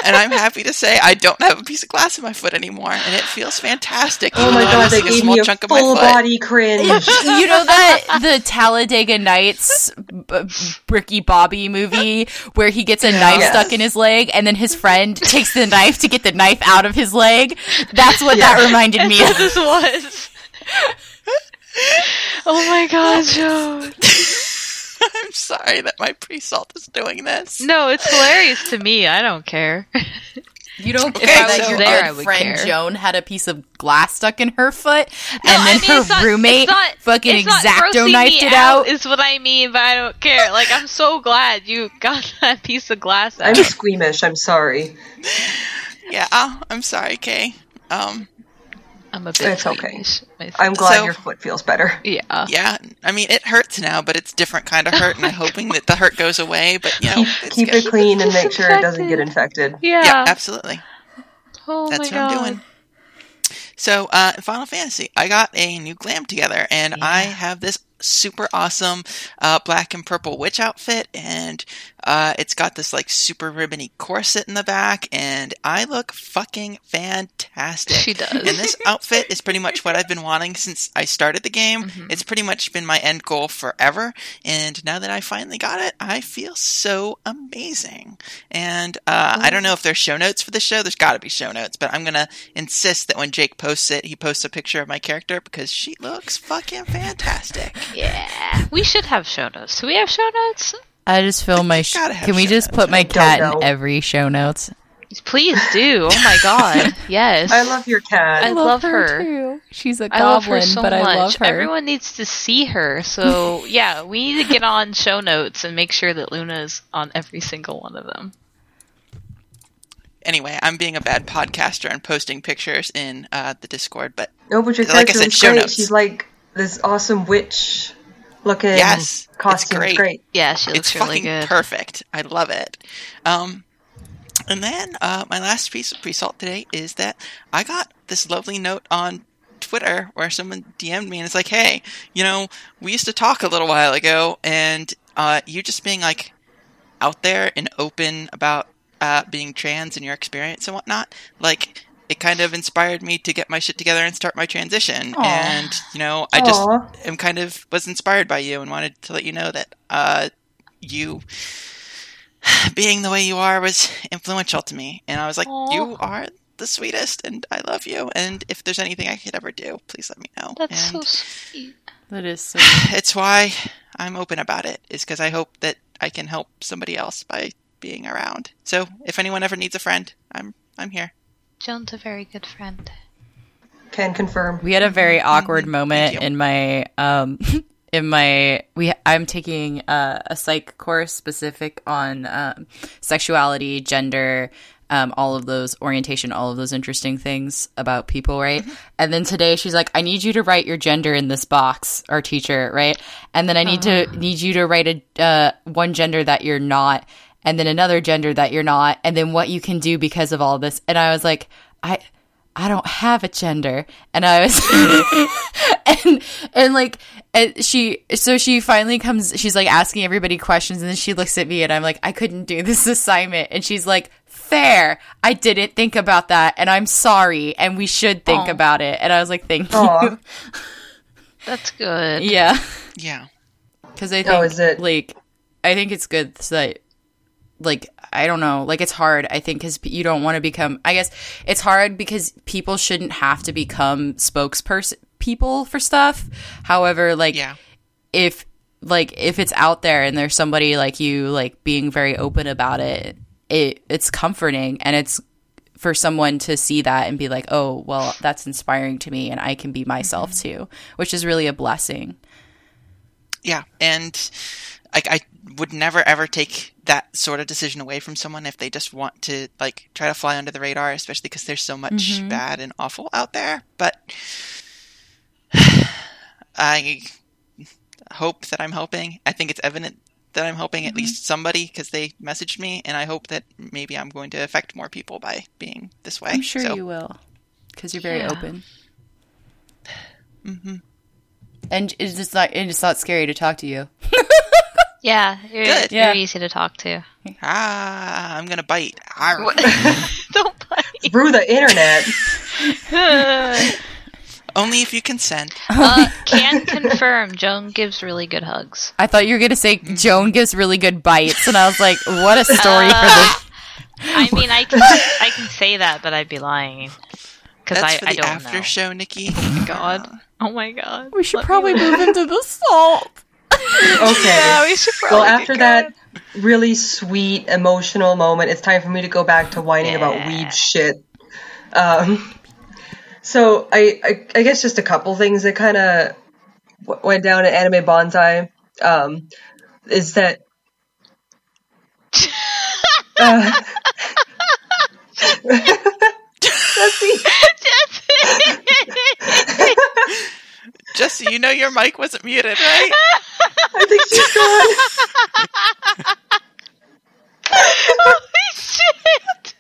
Speaker 5: And I'm happy to say I don't have a piece of glass in my foot anymore, and it feels fantastic.
Speaker 3: Oh my
Speaker 5: even though
Speaker 3: god,
Speaker 5: I'm
Speaker 3: that gave
Speaker 5: small
Speaker 3: me a
Speaker 5: chunk of my
Speaker 3: full
Speaker 5: foot.
Speaker 3: body cringe.
Speaker 2: you know that the Talladega Nights b- Ricky Bobby movie where he gets a knife
Speaker 3: Yes.
Speaker 2: stuck in his leg and then his friend takes the knife to get the knife out of his leg? That's what that reminded me of.
Speaker 4: this was. oh my god, Joe.
Speaker 5: I'm sorry that my pre-salt is doing this.
Speaker 4: No, it's hilarious to me. I don't care.
Speaker 2: You don't
Speaker 5: Okay,
Speaker 2: care
Speaker 5: so-
Speaker 2: your
Speaker 4: There, I would
Speaker 2: friend
Speaker 4: care.
Speaker 2: Joan had a piece of glass stuck in her foot, and
Speaker 4: No,
Speaker 2: then
Speaker 4: I mean,
Speaker 2: her
Speaker 4: not-
Speaker 2: roommate
Speaker 4: not-
Speaker 2: fucking
Speaker 4: it's
Speaker 2: exacto knifed it out.
Speaker 4: Is what I mean, but I don't care. Like, I'm so glad you got that piece of glass Out.
Speaker 3: I'm squeamish. I'm sorry.
Speaker 5: Yeah, oh, I'm sorry, Kay. Um,
Speaker 4: I'm a bit
Speaker 3: It's okay. I'm glad
Speaker 5: So-
Speaker 3: your foot feels better.
Speaker 4: Yeah.
Speaker 5: yeah, I mean it hurts now, but it's different kind of hurt, and I'm hoping that the hurt goes away. But you know, it's
Speaker 3: Keep it clean and make sure it doesn't get infected.
Speaker 4: Yeah.
Speaker 5: Yeah, absolutely.
Speaker 4: oh
Speaker 5: That's
Speaker 4: my
Speaker 5: what
Speaker 4: god.
Speaker 5: I'm doing. So, uh, in Final Fantasy, I got a new glam together, and I have this super awesome uh, black and purple witch outfit, and uh, it's got this like super ribbony corset in the back, and I look fucking fantastic.
Speaker 4: She does.
Speaker 5: And this outfit is pretty much what I've been wanting since I started the game.
Speaker 4: Mm-hmm.
Speaker 5: It's pretty much been my end goal forever, and now that I finally got it, I feel so amazing. And uh, I don't know if there's show notes for the show. There's got to be show notes, but I'm gonna insist that when Jake posts it, he posts a picture of my character because she looks fucking fantastic.
Speaker 4: Yeah. We should have show notes. Do we have show notes?
Speaker 2: I just film my. Sh- Can we just
Speaker 5: notes.
Speaker 2: put my
Speaker 3: don't
Speaker 2: cat in every show notes?
Speaker 4: Please do. Oh my god. Yes.
Speaker 3: I love your cat.
Speaker 4: I love her.
Speaker 2: too. She's a
Speaker 4: I love her
Speaker 2: goblin,
Speaker 4: so
Speaker 2: but I
Speaker 4: much.
Speaker 2: love her.
Speaker 4: Everyone needs to see her. So yeah, we need to get on show notes and make sure that Luna's on every single one of them.
Speaker 5: Anyway, I'm being a bad podcaster and posting pictures in uh, the Discord, but
Speaker 3: no, but your
Speaker 5: like I said, show
Speaker 3: great.
Speaker 5: notes.
Speaker 3: She's like this awesome witch looking
Speaker 5: Yes, it's
Speaker 3: costume.
Speaker 5: great.
Speaker 3: great.
Speaker 4: Yeah, she looks
Speaker 5: it's
Speaker 4: really
Speaker 5: fucking
Speaker 4: good.
Speaker 5: perfect. I love it. Um, and then uh, my last piece of pre-salt today is that I got this lovely note on Twitter where someone DM'd me and it's like, "Hey, you know, we used to talk a little while ago, and uh, you just being like out there and open about uh, being trans and your experience and whatnot, like." It kind of inspired me to get my shit together and start my transition. And, you know, I just
Speaker 3: Aw.
Speaker 5: am kind of was inspired by you and wanted to let you know that uh, you being the way you are was influential to me. And I was like,
Speaker 4: Aw.
Speaker 5: you are the sweetest, and I love you. And if there's anything I could ever do, please let me know.
Speaker 4: That's so sweet.
Speaker 2: that is so.
Speaker 5: it's why I'm open about it. Is because I hope that I can help somebody else by being around. So if anyone ever needs a friend, I'm I'm here.
Speaker 4: Joan's a very good friend.
Speaker 3: Can confirm.
Speaker 2: We had a very awkward
Speaker 5: Thank
Speaker 2: moment in my um in my we I'm taking uh, a psych course specific on um, sexuality, gender, um, all of those orientation, all of those interesting things about people, right? And then today she's like, "I need you to write your gender in this box." Our teacher, right? And then I need to need you to write a uh, one gender that you're not, and then another gender that you're not, and then what you can do because of all this. And I was like, I. I don't have a gender. And I was, and, and like, and she, so she finally comes, she's like asking everybody questions and then she looks at me and I'm like, I couldn't do this assignment. And she's like, fair. I didn't think about that and I'm sorry. And we should think
Speaker 4: Aw.
Speaker 2: about it. And I was like, thank
Speaker 3: Aw.
Speaker 2: you.
Speaker 4: That's good.
Speaker 2: Yeah.
Speaker 5: Yeah.
Speaker 2: Cause I think
Speaker 3: Oh, is it-
Speaker 2: like, I think it's good so that like I don't know, like it's hard. I think because you don't want to become. I guess it's hard because people shouldn't have to become spokesperson people for stuff. However, like
Speaker 5: Yeah.
Speaker 2: if like if it's out there and there's somebody like you like being very open about it, it it's comforting and it's for someone to see that and be like, oh well, that's inspiring to me and I can be myself mm-hmm. too, which is really a blessing.
Speaker 5: Yeah, and I, I would never ever take that sort of decision away from someone if they just want to like try to fly under the radar, especially because there's so much bad and awful out there. But I hope that I'm helping. I think it's evident that I'm helping at least somebody because they messaged me, and I hope that maybe I'm going to affect more people by being this way.
Speaker 2: I'm sure
Speaker 5: So,
Speaker 2: you will because you're very
Speaker 4: Yeah.
Speaker 2: open. Mm-hmm. And it's just not and it's not scary to talk to you.
Speaker 4: Yeah, you're,
Speaker 5: Good.
Speaker 4: you're
Speaker 2: Yeah.
Speaker 4: easy to talk to.
Speaker 5: Ah, I'm gonna bite.
Speaker 4: Don't bite.
Speaker 3: Through the internet.
Speaker 5: Only if you consent.
Speaker 4: uh, can confirm. Joan gives really good hugs.
Speaker 2: I thought you were gonna say Joan gives really good bites, and I was like, what a story for this.
Speaker 4: I mean, I can I can say that, but I'd be lying because I, I don't
Speaker 5: after
Speaker 4: know.
Speaker 5: show, Nikki.
Speaker 4: God. Oh my god.
Speaker 2: We should
Speaker 4: Let
Speaker 2: probably move into the salt.
Speaker 3: Okay.
Speaker 4: Yeah, we should probably.
Speaker 3: well, after that really sweet, emotional moment, it's time for me to go back to whining about
Speaker 4: Yeah.
Speaker 3: weed shit. Um, so I, I, I guess just a couple things that kind of w- went down at Anime Banzai um, is that. Uh, Jesse,
Speaker 5: Jesse, you know your mic wasn't muted, right?
Speaker 3: I think she's gone.
Speaker 4: Holy shit!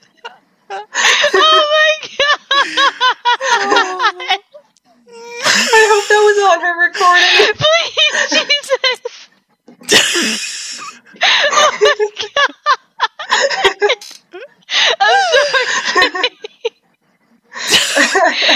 Speaker 4: Oh my god!
Speaker 3: I hope that was on her recording.
Speaker 4: Please, Jesus! oh my god! I'm sorry.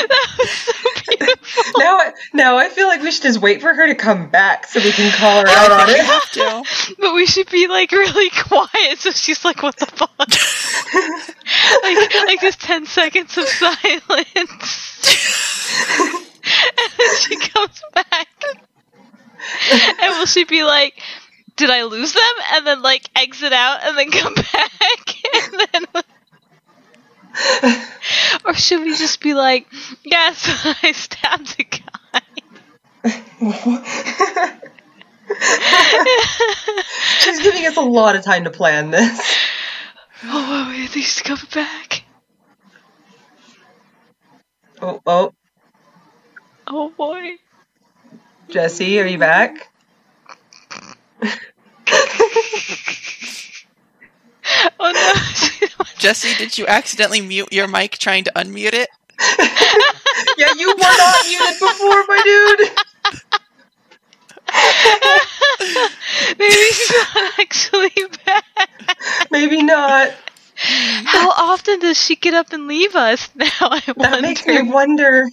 Speaker 4: that was so.
Speaker 3: Now, I- now I feel like we should just wait for her to come back so we can call her out on it.
Speaker 5: have to.
Speaker 4: But we should be like really quiet so she's like, what the fuck? like, like just 10 seconds of silence. and then she comes back. And will she be like, did I lose them? And then like exit out and then come back? And then. or should we just be like, yes, I stabbed a guy?
Speaker 3: She's giving us a lot of time to plan this.
Speaker 4: Oh, wait, wait, he's coming back.
Speaker 3: Oh, oh,
Speaker 4: Oh boy.
Speaker 3: Jesse, are you back?
Speaker 4: Oh no.
Speaker 5: Jesse, did you accidentally mute your mic trying to unmute it?
Speaker 3: Yeah, you were not muted before, my dude.
Speaker 4: Maybe he's not actually back.
Speaker 3: Maybe not.
Speaker 4: How often does she get up and leave us now? I
Speaker 3: That
Speaker 4: wonder.
Speaker 3: makes me wonder.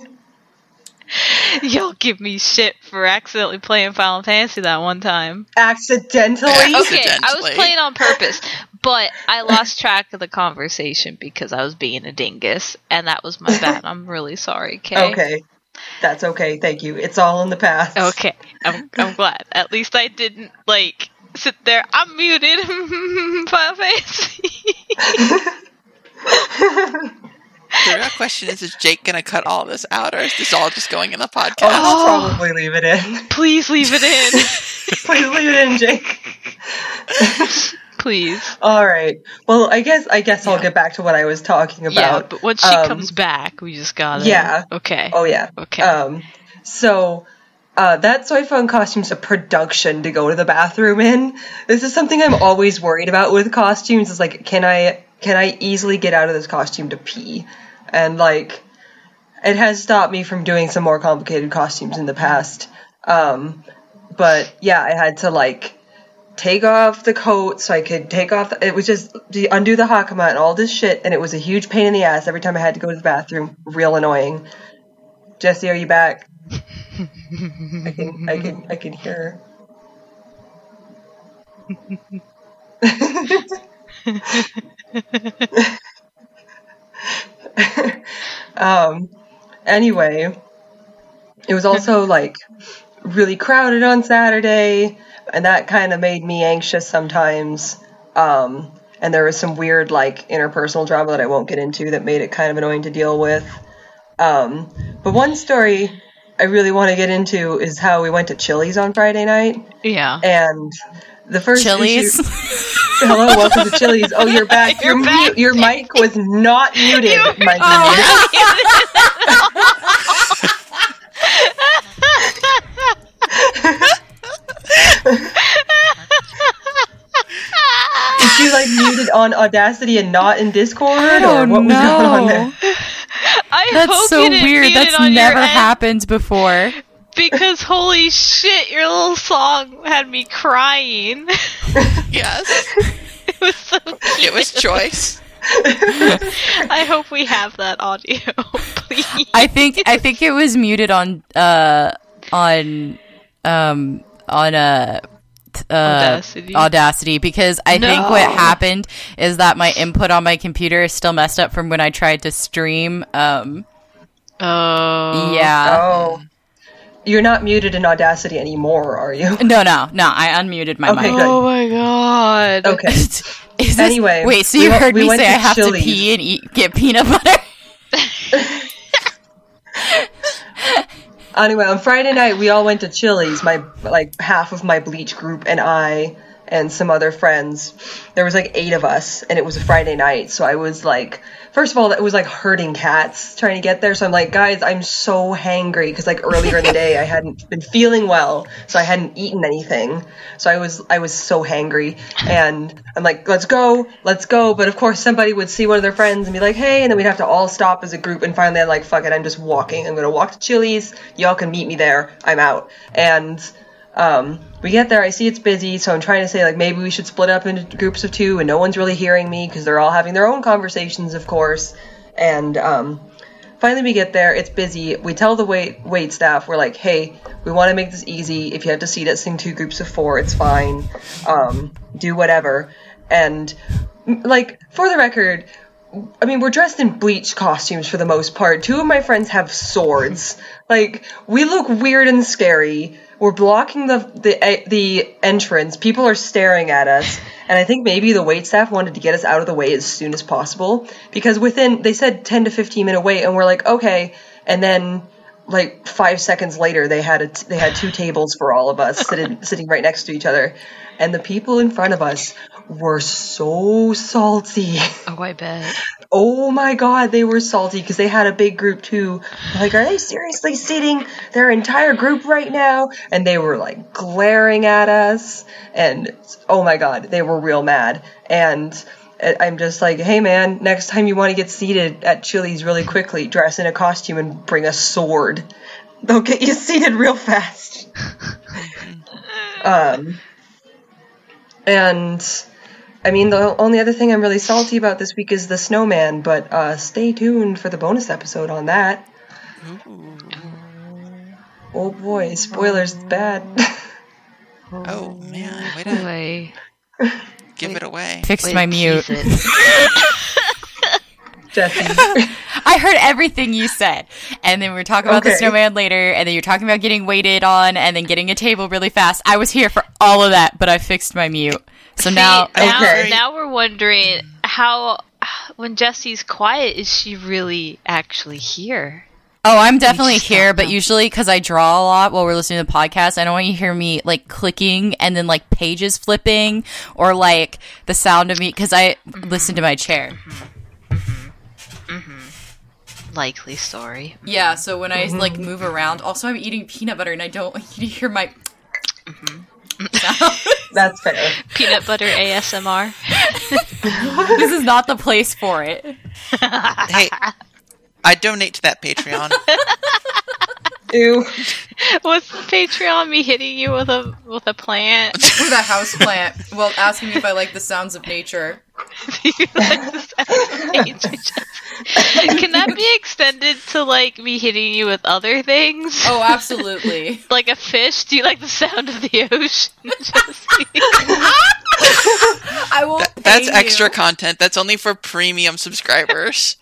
Speaker 4: Y'all give me shit for accidentally playing Final Fantasy that one time.
Speaker 3: Accidentally?
Speaker 4: Okay, I was playing on purpose, but I lost track of the conversation because I was being a dingus, and that was my bad. I'm really sorry, okay?
Speaker 3: Okay. That's okay, thank you. It's all in the past.
Speaker 4: Okay, I'm, I'm glad. At least I didn't, like, sit there, I'm muted, Final Fantasy.
Speaker 3: Oh,
Speaker 5: The real question is: Is Jake gonna cut all this out, or is this all just going in the podcast?
Speaker 3: Oh, I'll probably leave it in.
Speaker 4: Please leave it in.
Speaker 3: Please leave it in, Jake.
Speaker 4: Please.
Speaker 3: All right. Well, I guess I guess I'll get back to what I was talking about.
Speaker 4: Yeah,
Speaker 3: about.
Speaker 4: but when she
Speaker 3: Um,
Speaker 4: comes back, we just gotta.
Speaker 3: yeah.
Speaker 4: Okay.
Speaker 3: Oh yeah.
Speaker 4: Okay.
Speaker 3: Um, so uh, that Soi Fon costume's a production to go to the bathroom in. This is something I'm always worried about with costumes. Is like, can I can I easily get out of this costume to pee? And like, it has stopped me from doing some more complicated costumes in the past. Um, but yeah, I had to like take off the coat so I could take off. The, it was just undo the hakama and all this shit, and it was a huge pain in the ass every time I had to go to the bathroom. Real annoying. Jesse, are you back? I can, I can, I can hear. her. um, anyway, it was also like really crowded on Saturday, and that kind of made me anxious sometimes. Um, and there was some weird like interpersonal drama that I won't get into that made it kind of annoying to deal with. Um, but one story I really want to get into is how we went to Chili's on Friday night,
Speaker 4: Yeah.
Speaker 3: and the first
Speaker 2: Chili's.
Speaker 3: Hello, welcome to Chili's. Oh, you're back.
Speaker 4: You're
Speaker 3: your
Speaker 4: back.
Speaker 3: Mute, your mic was not muted, You my oh, Is she like muted on Audacity and not in Discord, or oh, what was going on there?
Speaker 4: I
Speaker 2: That's
Speaker 4: hope
Speaker 2: so
Speaker 4: you didn't
Speaker 2: weird. That's
Speaker 4: it on your
Speaker 2: never happened before.
Speaker 4: Because holy shit, your little song had me crying.
Speaker 5: Yes,
Speaker 4: it was so cute.
Speaker 5: it was choice.
Speaker 4: I hope we have that audio, please.
Speaker 2: I think I think it was muted on uh on um on uh uh,
Speaker 4: Audacity.
Speaker 2: Audacity because I think what happened is that my input on my computer is still messed up from when I tried to stream. Um,
Speaker 4: Oh.
Speaker 2: yeah,
Speaker 3: Oh, you're not muted in Audacity anymore, are you?
Speaker 2: no, no, no. I unmuted my
Speaker 3: Okay,
Speaker 2: mic.
Speaker 3: good.
Speaker 4: Oh my god.
Speaker 3: Okay.
Speaker 2: Is this-
Speaker 3: Anyway,
Speaker 2: wait. So you
Speaker 3: wa-
Speaker 2: heard
Speaker 3: we
Speaker 2: me say I have
Speaker 3: Chili's.
Speaker 2: to pee and eat get peanut butter?
Speaker 3: Anyway, on Friday night we all went to Chili's. My like half of my bleach group and I and some other friends. There was like eight of us, and it was a Friday night. So I was like, first of all, it was like herding cats trying to get there. So I'm like, guys, I'm so hangry because like earlier in the day I hadn't been feeling well, so I hadn't eaten anything. So I was I was so hangry, and I'm like, let's go, let's go. But of course, somebody would see one of their friends and be like, hey, and then we'd have to all stop as a group. And finally, I'm like, fuck it, I'm just walking. I'm gonna walk to Chili's. Y'all can meet me there. I'm out. And um, we get there, I see it's busy, so I'm trying to say like maybe we should split up into groups of two, and no one's really hearing me because they're all having their own conversations, of course. And um, finally, we get there, it's busy. We tell the wait wait staff, we're like, hey, we want to make this easy. If you have to seat us in two groups of four, it's fine. Um, do whatever. And like for the record, I mean, we're dressed in bleach costumes for the most part. Two of my friends have swords. Like, we look weird and scary. We're blocking the the eh, the entrance. People are staring at us, and I think maybe the wait staff wanted to get us out of the way as soon as possible because within they said 10 to 15 minute wait, and we're like, okay, and then like five seconds later they had a t- they had two tables for all of us sitting sitting right next to each other, and the people in front of us were so salty.
Speaker 4: Oh, I bet.
Speaker 3: Oh my god, they were salty because they had a big group too. Like, are they seriously seating their entire group right now? And they were like glaring at us, and oh my god, they were real mad. And I- I'm just like, hey man, next time you want to get seated at Chili's really quickly, dress in a costume and bring a sword. They'll get you seated real fast. um, and I mean, the only other thing I'm really salty about this week is the snowman, but uh, stay tuned for the bonus episode on that. Oh boy, spoilers bad.
Speaker 5: Oh man, way to
Speaker 4: Wait.
Speaker 5: give it away.
Speaker 2: Fixed my mute.
Speaker 4: tease.
Speaker 3: Jesse.
Speaker 2: I heard everything you said. And then we are talking about the snowman later, and then you're talking about getting waited on and then getting a table really fast. I was here for all of that, but I fixed my mute. So now
Speaker 4: See, now,
Speaker 3: Okay.
Speaker 4: now we're wondering how, when Jesse's quiet, is she really actually here?
Speaker 2: Oh, I'm definitely here, but usually because I draw a lot while we're listening to the podcast, I don't want you to hear me like clicking and then like pages flipping or like the sound of me because I mm-hmm. listen to my chair. Mm-hmm. mm-hmm. mm-hmm.
Speaker 4: Likely story.
Speaker 2: Yeah, so when I like move around, also I'm eating peanut butter and I don't want you to hear my.
Speaker 3: That's fair.
Speaker 4: Peanut butter ASMR.
Speaker 2: this is not the place for it.
Speaker 5: Hey, I donate to that Patreon.
Speaker 3: Ew.
Speaker 4: Was the Patreon me hitting you with a with a plant?
Speaker 2: With a house plant. Well, asking me if I like the sounds of nature.
Speaker 4: Do you like the sound of nature? Can that be extended to like me hitting you with other things?
Speaker 2: Oh, absolutely.
Speaker 4: Like a fish? Do you like the sound of the ocean? Jesse?
Speaker 2: I will. pay
Speaker 5: That's extra
Speaker 2: you.
Speaker 5: content. That's only for premium subscribers.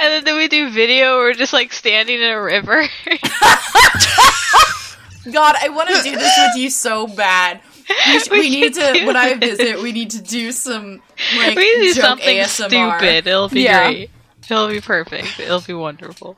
Speaker 4: and then, then we do video where we're just like standing in a river.
Speaker 2: God, I want to do this with you so bad. We, sh-
Speaker 4: We
Speaker 2: we need to
Speaker 4: do
Speaker 2: when I visit. We need to do some like
Speaker 4: we do
Speaker 2: joke
Speaker 4: something
Speaker 2: ASMR.
Speaker 4: stupid. It'll be
Speaker 2: Yeah.
Speaker 4: great. It'll be perfect. It'll be wonderful.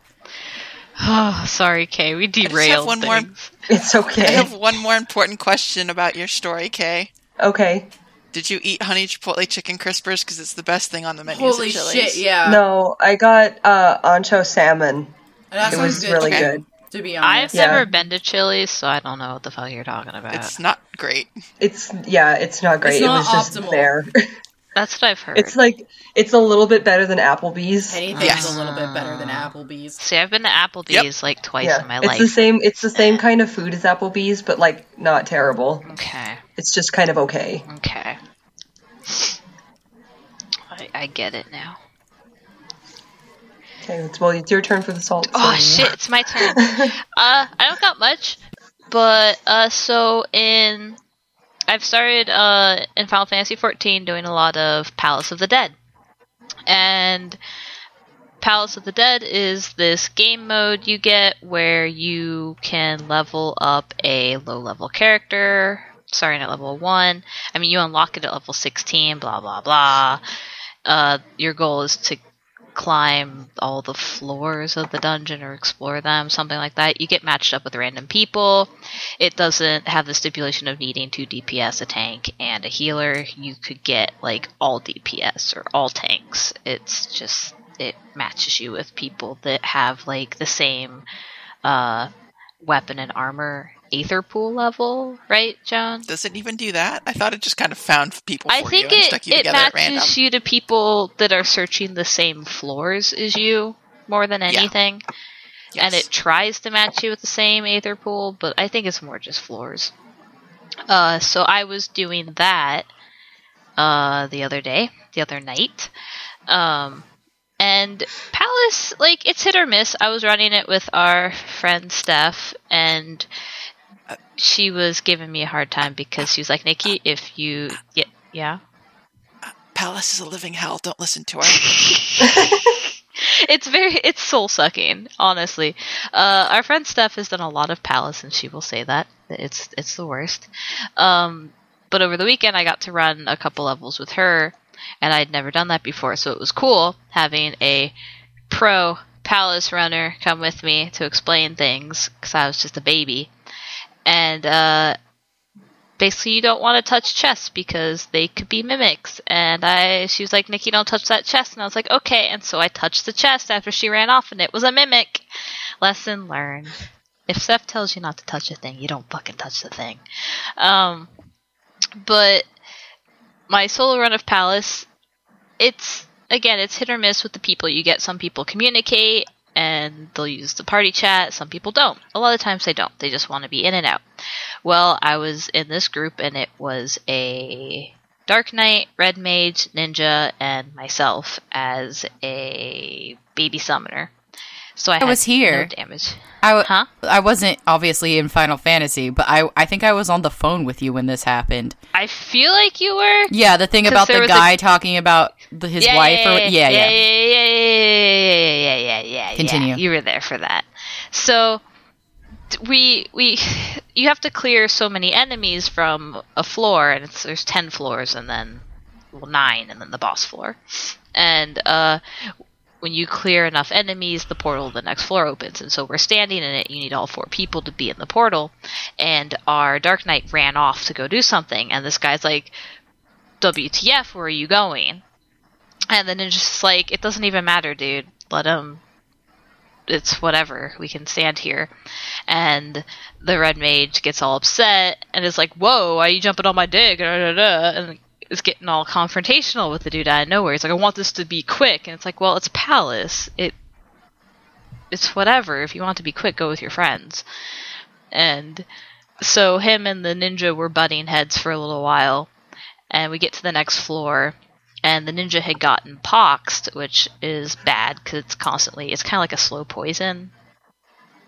Speaker 4: Oh, sorry, Kay. We
Speaker 5: just have
Speaker 4: derailed
Speaker 5: one more-
Speaker 4: things.
Speaker 3: It's okay.
Speaker 5: I have one more important question about your story, Kay.
Speaker 3: Okay.
Speaker 5: Did you eat honey chipotle chicken crispers? Because it's the best thing on the menu.
Speaker 2: Holy shit! Yeah,
Speaker 3: No, I got uh, ancho salmon.
Speaker 2: that
Speaker 3: It was
Speaker 2: good.
Speaker 3: really
Speaker 5: Okay.
Speaker 3: good.
Speaker 2: To be
Speaker 4: I've
Speaker 2: honest,
Speaker 3: Yeah.
Speaker 4: never been to Chili's, so I don't know what the fuck you're talking about.
Speaker 5: It's not great.
Speaker 3: It's yeah, it's not great.
Speaker 2: It's not
Speaker 3: it was just
Speaker 2: optimal.
Speaker 3: there.
Speaker 4: That's what I've heard.
Speaker 3: it's like it's a little bit better than Applebee's.
Speaker 2: anything's
Speaker 5: Yes.
Speaker 2: a little bit better than Applebee's.
Speaker 4: See, I've been to Applebee's like twice
Speaker 3: Yeah,
Speaker 4: in my
Speaker 3: it's
Speaker 4: life.
Speaker 3: the same. It's the same kind of food as Applebee's, but like not terrible.
Speaker 4: Okay,
Speaker 3: It's just kind of okay.
Speaker 4: okay. I, I get it now.
Speaker 3: Okay, it's, well, it's your turn for the salt.
Speaker 4: Oh
Speaker 3: so-
Speaker 4: shit, it's my turn. uh, I don't got much, but uh, so in I've started uh in Final Fantasy XIV doing a lot of Palace of the Dead, and Palace of the Dead is this game mode you get where you can level up a low level character starting at level 1. I mean, you unlock it at level 16, blah, blah, blah. Uh, your goal is to climb all the floors of the dungeon or explore them, something like that. You get matched up with random people. It doesn't have the stipulation of needing two DPS, a tank, and a healer. You could get like all DPS or all tanks. It's just it matches you with people that have like the same uh, weapon and armor aether pool level, right, Joan?
Speaker 5: Does it even do that? I thought it just kind of found people
Speaker 4: I think
Speaker 5: you and
Speaker 4: it,
Speaker 5: stuck you
Speaker 4: it
Speaker 5: together at random.
Speaker 4: matches you to people that are searching the same floors as you more than anything. And
Speaker 5: Yes.
Speaker 4: it tries to match you with the same Aether pool, but I think it's more just floors. Uh, so I was doing that uh, the other day, the other night. Um, and Palace, like, it's hit or miss. I was running it with our friend Steph, and she was giving me a hard time because she was like, Nikki, if you. Yeah. yeah?
Speaker 5: Palace is a living hell. Don't listen to her.
Speaker 4: it's very it's soul sucking honestly uh, our friend steph has done a lot of palace and she will say that it's it's the worst um, but over the weekend i got to run a couple levels with her and i'd never done that before so it was cool having a pro palace runner come with me to explain things because i was just a baby and uh, basically you don't want to touch chests because they could be mimics. And i she was like nikki don't touch that chest and i was like okay. And so i touched the chest after she ran off and it was a mimic. Lesson learned. If Steph tells you not to touch a thing you don't fucking touch the thing. Um but my solo run of palace it's again it's hit or miss with the people you get. Some people communicate and they'll use the party chat. Some people don't. A lot of times they don't. They just want to be in and out. Well, I was in this group and it was a Dark Knight, Red Mage, Ninja, and myself as a baby summoner. So I, had
Speaker 2: was here.
Speaker 4: No damage.
Speaker 2: I, w-
Speaker 4: Huh?
Speaker 2: I wasn't obviously in Final Fantasy, but I I think I was on the phone with you when this happened.
Speaker 4: I feel like you were.
Speaker 2: Yeah, the thing about the
Speaker 4: was a-
Speaker 2: guy talking about the, his wife or yeah, yeah.
Speaker 4: yeah, yeah, yeah, yeah, yeah, yeah, yeah.
Speaker 2: Continue.
Speaker 4: You were there for that. So we we you have to clear so many enemies from a floor, and it's, there's ten floors, and then well nine, and then the boss floor, and uh. When you clear enough enemies, the portal to the next floor opens, and so we're standing in it. You need all four people to be in the portal, and our Dark Knight ran off to go do something, and this guy's like, WTF, where are you going? And then it's just like, it doesn't even matter, dude. Let him. It's whatever. We can stand here. And the red mage gets all upset and is like, whoa, why are you jumping on my dick? And is getting all confrontational with the dude out of nowhere. He's like, I want this to be quick. And it's like, well, it's Palace. It. it's whatever. If you want to be quick, go with your friends. And so him and the ninja were butting heads for a little while, and we get to the next floor, and the ninja had gotten poxed, which is bad because it's constantly it's kind of like a slow poison,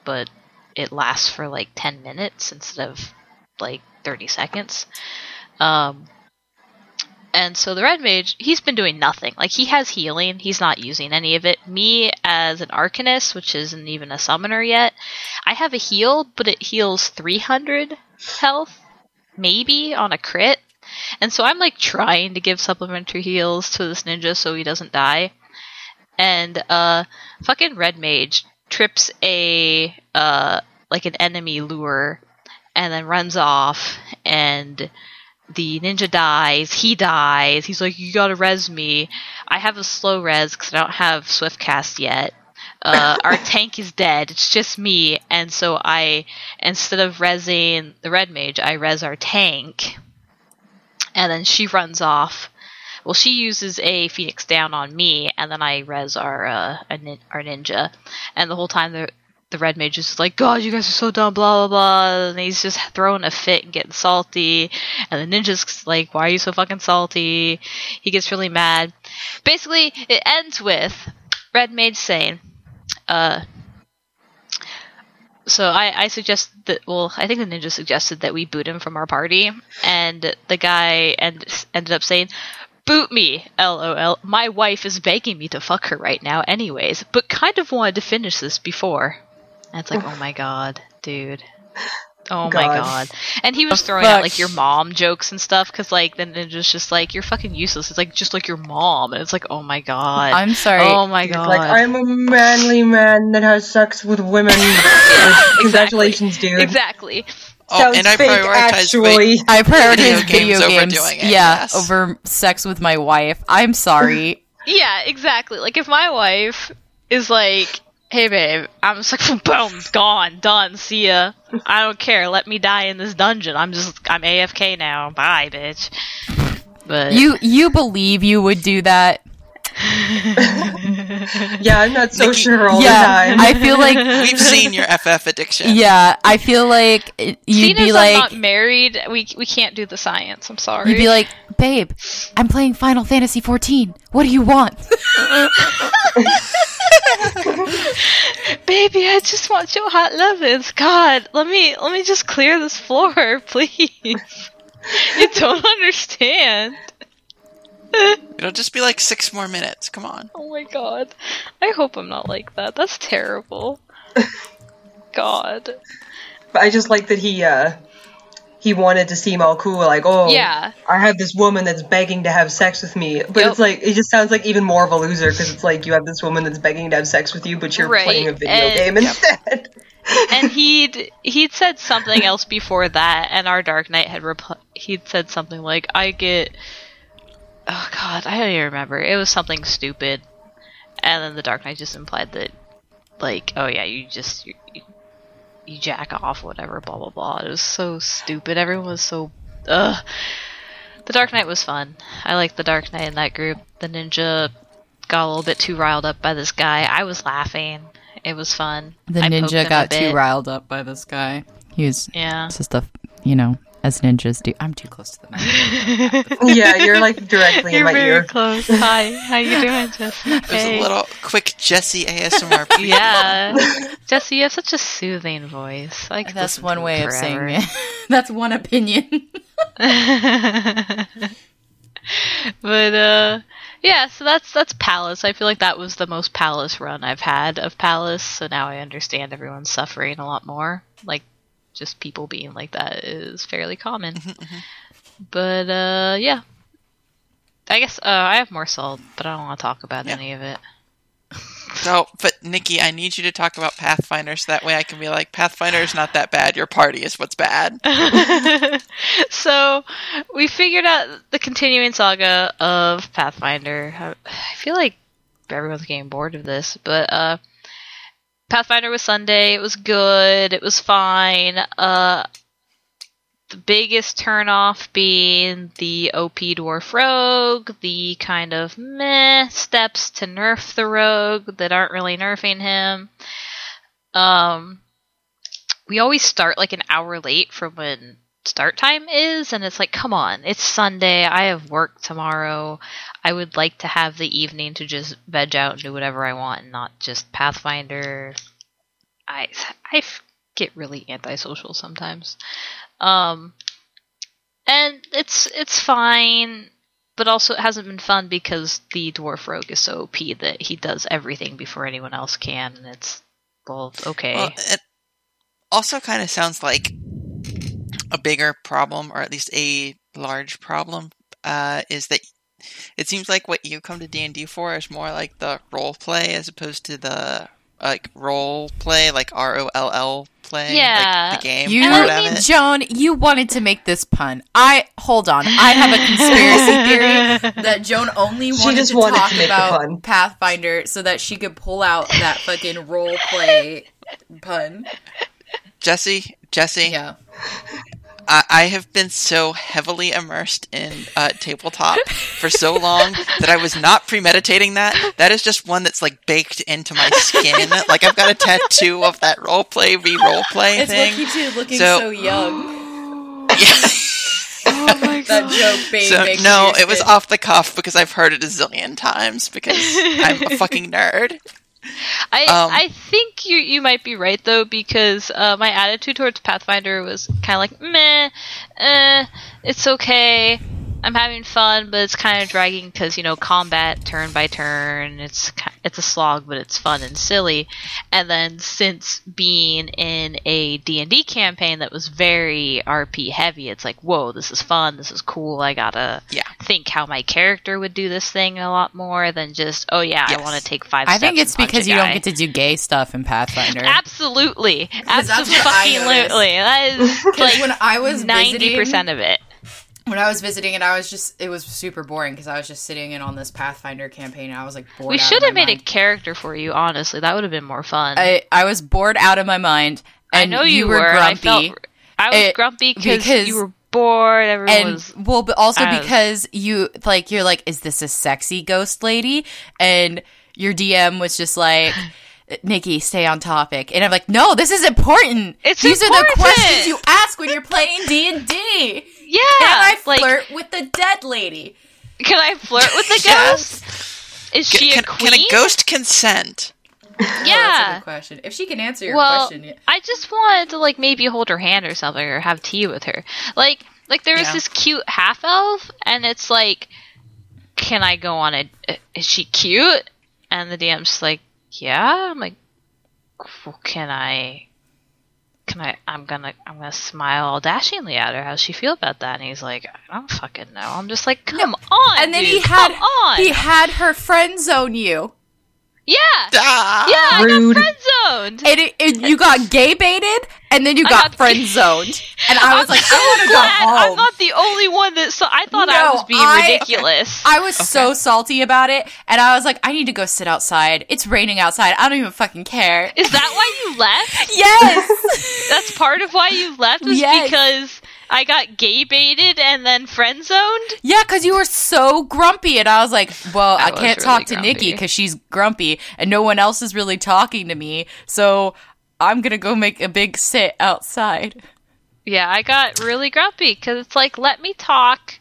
Speaker 4: but it lasts for like ten minutes instead of like thirty seconds. Um, and so the red mage, he's been doing nothing. Like he has healing, he's not using any of it. Me as an arcanist, which isn't even a summoner yet, I have a heal, but it heals 300 health, maybe on a crit. And so I'm like trying to give supplementary heals to this ninja so he doesn't die. And uh fucking red mage trips a uh like an enemy lure and then runs off and the ninja dies, he dies. He's like, "You gotta res me." I have a slow res because I don't have swift cast yet. Uh, our tank is dead. It's just me, and so I instead of resing the red mage, I res our tank, and then she runs off. Well, she uses a phoenix down on me, and then I res our uh, our ninja, and the whole time the the red mage is like, God, you guys are so dumb, blah blah blah, and he's just throwing a fit and getting salty, and the ninja's like, Why are you so fucking salty? He gets really mad. Basically, it ends with red mage saying, uh. So I, I suggest that well I think the ninja suggested that we boot him from our party and the guy end, ended up saying boot me, lol. My wife is begging me to fuck her right now, anyways, but kind of wanted to finish this before. And it's like, oh my god, dude. Oh god. my god. And he was throwing out like your mom jokes and stuff because like then it was just like you're fucking useless. It's like just like your mom, and it's like oh my god.
Speaker 2: I'm sorry.
Speaker 4: Oh my god.
Speaker 3: Like I'm a manly man that has sex with women. yeah, Congratulations,
Speaker 4: exactly.
Speaker 3: dude.
Speaker 4: Exactly.
Speaker 5: Oh, Sounds and I fake, prioritize
Speaker 3: actually.
Speaker 2: I prioritize video,
Speaker 5: video
Speaker 2: games,
Speaker 5: games. It,
Speaker 2: yeah,
Speaker 5: yes.
Speaker 2: over sex with my wife. I'm sorry.
Speaker 4: yeah, exactly. Like if my wife is like hey babe, I'm just like boom, gone, done, see ya. I don't care. Let me die in this dungeon. I'm just I'm AFK now. Bye, bitch. But
Speaker 2: you you believe you would do that?
Speaker 3: yeah, I'm not so Nikki, sure all
Speaker 2: yeah,
Speaker 3: the time.
Speaker 2: I feel like
Speaker 5: we've seen your FF addiction.
Speaker 2: Yeah, I feel like you'd
Speaker 4: Seeing
Speaker 2: be
Speaker 4: as
Speaker 2: like,
Speaker 4: I'm not married. We we can't do the science. I'm sorry.
Speaker 2: You'd be like, babe, I'm playing Final Fantasy 14. What do you want?
Speaker 4: Baby, I just want your hot lovers. God, let me let me just clear this floor, please. you don't understand.
Speaker 5: It'll just be like six more minutes. Come on.
Speaker 4: Oh my god. I hope I'm not like that. That's terrible. God.
Speaker 3: But I just like that he uh he wanted to seem all cool, like, oh,
Speaker 4: yeah,
Speaker 3: I have this woman that's begging to have sex with me. But yep. it's like, it just sounds like even more of a loser because it's like you have this woman that's begging to have sex with you, but you're right. playing a video and, game instead.
Speaker 4: and he'd he'd said something else before that, and our Dark Knight had rep- he'd said something like, "I get." Oh God, I don't even remember. It was something stupid, and then the Dark Knight just implied that, like, oh yeah, you just you, you jack off, whatever, blah blah blah. It was so stupid. Everyone was so ugh. The Dark Knight was fun. I liked the Dark Knight in that group. The ninja got a little bit too riled up by this guy. I was laughing. It was fun.
Speaker 2: The
Speaker 4: I
Speaker 2: ninja got too riled up by this guy. He was
Speaker 4: yeah.
Speaker 2: It's just a you know as ninjas do. I'm too close to the
Speaker 3: mic. yeah, you're like directly
Speaker 4: you're
Speaker 3: in my
Speaker 4: very
Speaker 3: ear.
Speaker 4: close. Hi, how you doing, Jesse?
Speaker 5: There's hey. a little quick Jesse ASMR.
Speaker 4: yeah, Jesse, you have such a soothing voice. Like
Speaker 2: that's one way of saying it. that's one opinion.
Speaker 4: but uh yeah, so that's that's Palace. I feel like that was the most Palace run I've had of Palace, so now I understand everyone's suffering a lot more. Like just people being like that is fairly common. Mm-hmm, mm-hmm. But uh, yeah, I guess uh, I have more salt, but I don't want to talk about yeah. any of it.
Speaker 5: So, but Nikki, I need you to talk about Pathfinder so that way I can be like, Pathfinder is not that bad. Your party is what's bad.
Speaker 4: so, we figured out the continuing saga of Pathfinder. I feel like everyone's getting bored of this, but uh, Pathfinder was Sunday. It was good. It was fine. Uh, the biggest turnoff being the OP Dwarf Rogue, the kind of meh steps to nerf the Rogue that aren't really nerfing him. um, we always start like an hour late from when start time is, and it's like, come on, it's Sunday. I have work tomorrow. I would like to have the evening to just veg out and do whatever I want, and not just Pathfinder. i i get really antisocial sometimes, um, and it's it's fine but also it hasn't been fun because the dwarf rogue is so OP that he does everything before anyone else can, and it's well, okay.
Speaker 5: Well, it also kind of sounds like a bigger problem, or at least a large problem, uh, is that it seems like what you come to D and D for is more like the role play as opposed to the like role play, like R O L L play,
Speaker 4: Yeah.
Speaker 5: like the game
Speaker 2: You,
Speaker 5: part of it.
Speaker 2: Joan, you wanted to make this pun. I hold on. I have a conspiracy theory that Joan only
Speaker 3: She
Speaker 2: wanted
Speaker 3: just
Speaker 2: to
Speaker 3: wanted
Speaker 2: talk
Speaker 3: to make
Speaker 2: about. Pathfinder so that she could pull out that fucking role play pun.
Speaker 5: Jesse, Jesse,
Speaker 2: Yeah.
Speaker 5: I, I have been so heavily immersed in uh, tabletop for so long that I was not premeditating that. That is just one that's like baked into my skin. like I've got a tattoo of that role play, re role play
Speaker 2: It's
Speaker 5: thing.
Speaker 2: what keeps you looking
Speaker 5: So-
Speaker 2: so, young.
Speaker 4: oh my
Speaker 2: That joke being
Speaker 5: So no, it was off the cuff because I've heard it a zillion times because I'm a fucking nerd.
Speaker 4: I
Speaker 5: Um,
Speaker 4: I think you you might be right though because uh, my attitude towards Pathfinder was kind of like meh, eh, it's okay. I'm having fun, but it's kind of dragging because you know combat turn by turn. It's it's a slog, but it's fun and silly. And then since being in a D and D campaign that was very RP heavy, it's like whoa, this is fun, this is cool. I gotta
Speaker 5: Yeah.
Speaker 4: think how my character would do this thing a lot more than just oh yeah,
Speaker 5: Yes.
Speaker 4: I want to take five.
Speaker 2: I think it's
Speaker 4: and
Speaker 2: because you
Speaker 4: guy.
Speaker 2: don't get to do gay stuff in Pathfinder.
Speaker 4: Absolutely,
Speaker 2: that's what I
Speaker 4: absolutely. That is like
Speaker 2: when I was
Speaker 4: ninety percent of it.
Speaker 2: When I was visiting and I was just it was super boring because I was just sitting in on this Pathfinder campaign and I was like bored.
Speaker 4: We should have made a character for you. Honestly, that would have been more fun.
Speaker 2: I I was bored out of my mind. And
Speaker 4: I know you,
Speaker 2: were,
Speaker 4: were. I
Speaker 2: grumpy.
Speaker 4: felt I was
Speaker 2: It-
Speaker 4: grumpy
Speaker 2: because-
Speaker 4: you were bored. Everyone
Speaker 2: and
Speaker 4: was.
Speaker 2: well, but also
Speaker 4: I was-
Speaker 2: because you like you're like, is this a sexy ghost lady? And your DM was just like. Nikki, stay on topic, and I'm like, no, this is important.
Speaker 4: It's
Speaker 2: These are the questions you ask when you're playing D and D.
Speaker 4: Yeah,
Speaker 2: Can I
Speaker 4: like
Speaker 2: flirt with the dead lady?
Speaker 4: can I flirt with the
Speaker 5: Yes.
Speaker 4: ghost? Is
Speaker 5: Can,
Speaker 4: she
Speaker 5: can,
Speaker 4: a queen?
Speaker 5: can a ghost consent?
Speaker 2: Oh, that's a
Speaker 4: yeah.
Speaker 2: good question. If she can answer your
Speaker 4: well,
Speaker 2: question, yeah.
Speaker 4: I just wanted to like maybe hold her hand or something, or have tea with her. Like, like there was
Speaker 5: Yeah.
Speaker 4: this cute half elf, and it's like, can I go on a? Is she cute? And the DM's like, yeah. I'm like, well, can I? Can I? I'm gonna. I'm gonna smile all dashingly at her. How's she feel about that? And he's like, I don't fucking know. I'm just like, come on.
Speaker 2: and then
Speaker 4: dude,
Speaker 2: he had
Speaker 4: on.
Speaker 2: he had her friend zone you,
Speaker 4: yeah.
Speaker 5: Ah!
Speaker 4: Yeah,
Speaker 3: Rude.
Speaker 4: I got friend zoned.
Speaker 2: and, it, it, you got gay baited, and then you got,
Speaker 4: got
Speaker 2: friend zoned, and I was like, I want to go
Speaker 4: glad I'm not the only one that saw. I thought I was being
Speaker 2: I-
Speaker 4: ridiculous.
Speaker 2: I was so salty about it, and I was like, I need to go sit outside. It's raining outside. I don't even fucking care.
Speaker 4: Is that why you left?
Speaker 2: yes.
Speaker 4: That's part of why you left was
Speaker 2: Yes.
Speaker 4: because I got gay baited and then friend zoned.
Speaker 2: Yeah, because you were so grumpy, and I was like, "Well, I,
Speaker 4: was
Speaker 2: can't
Speaker 4: really
Speaker 2: talk to
Speaker 4: grumpy.
Speaker 2: Nikki because she's grumpy, and no one else is really talking to me. So I'm gonna go make a big sit outside."
Speaker 4: Yeah, I got really grumpy because it's like, let me talk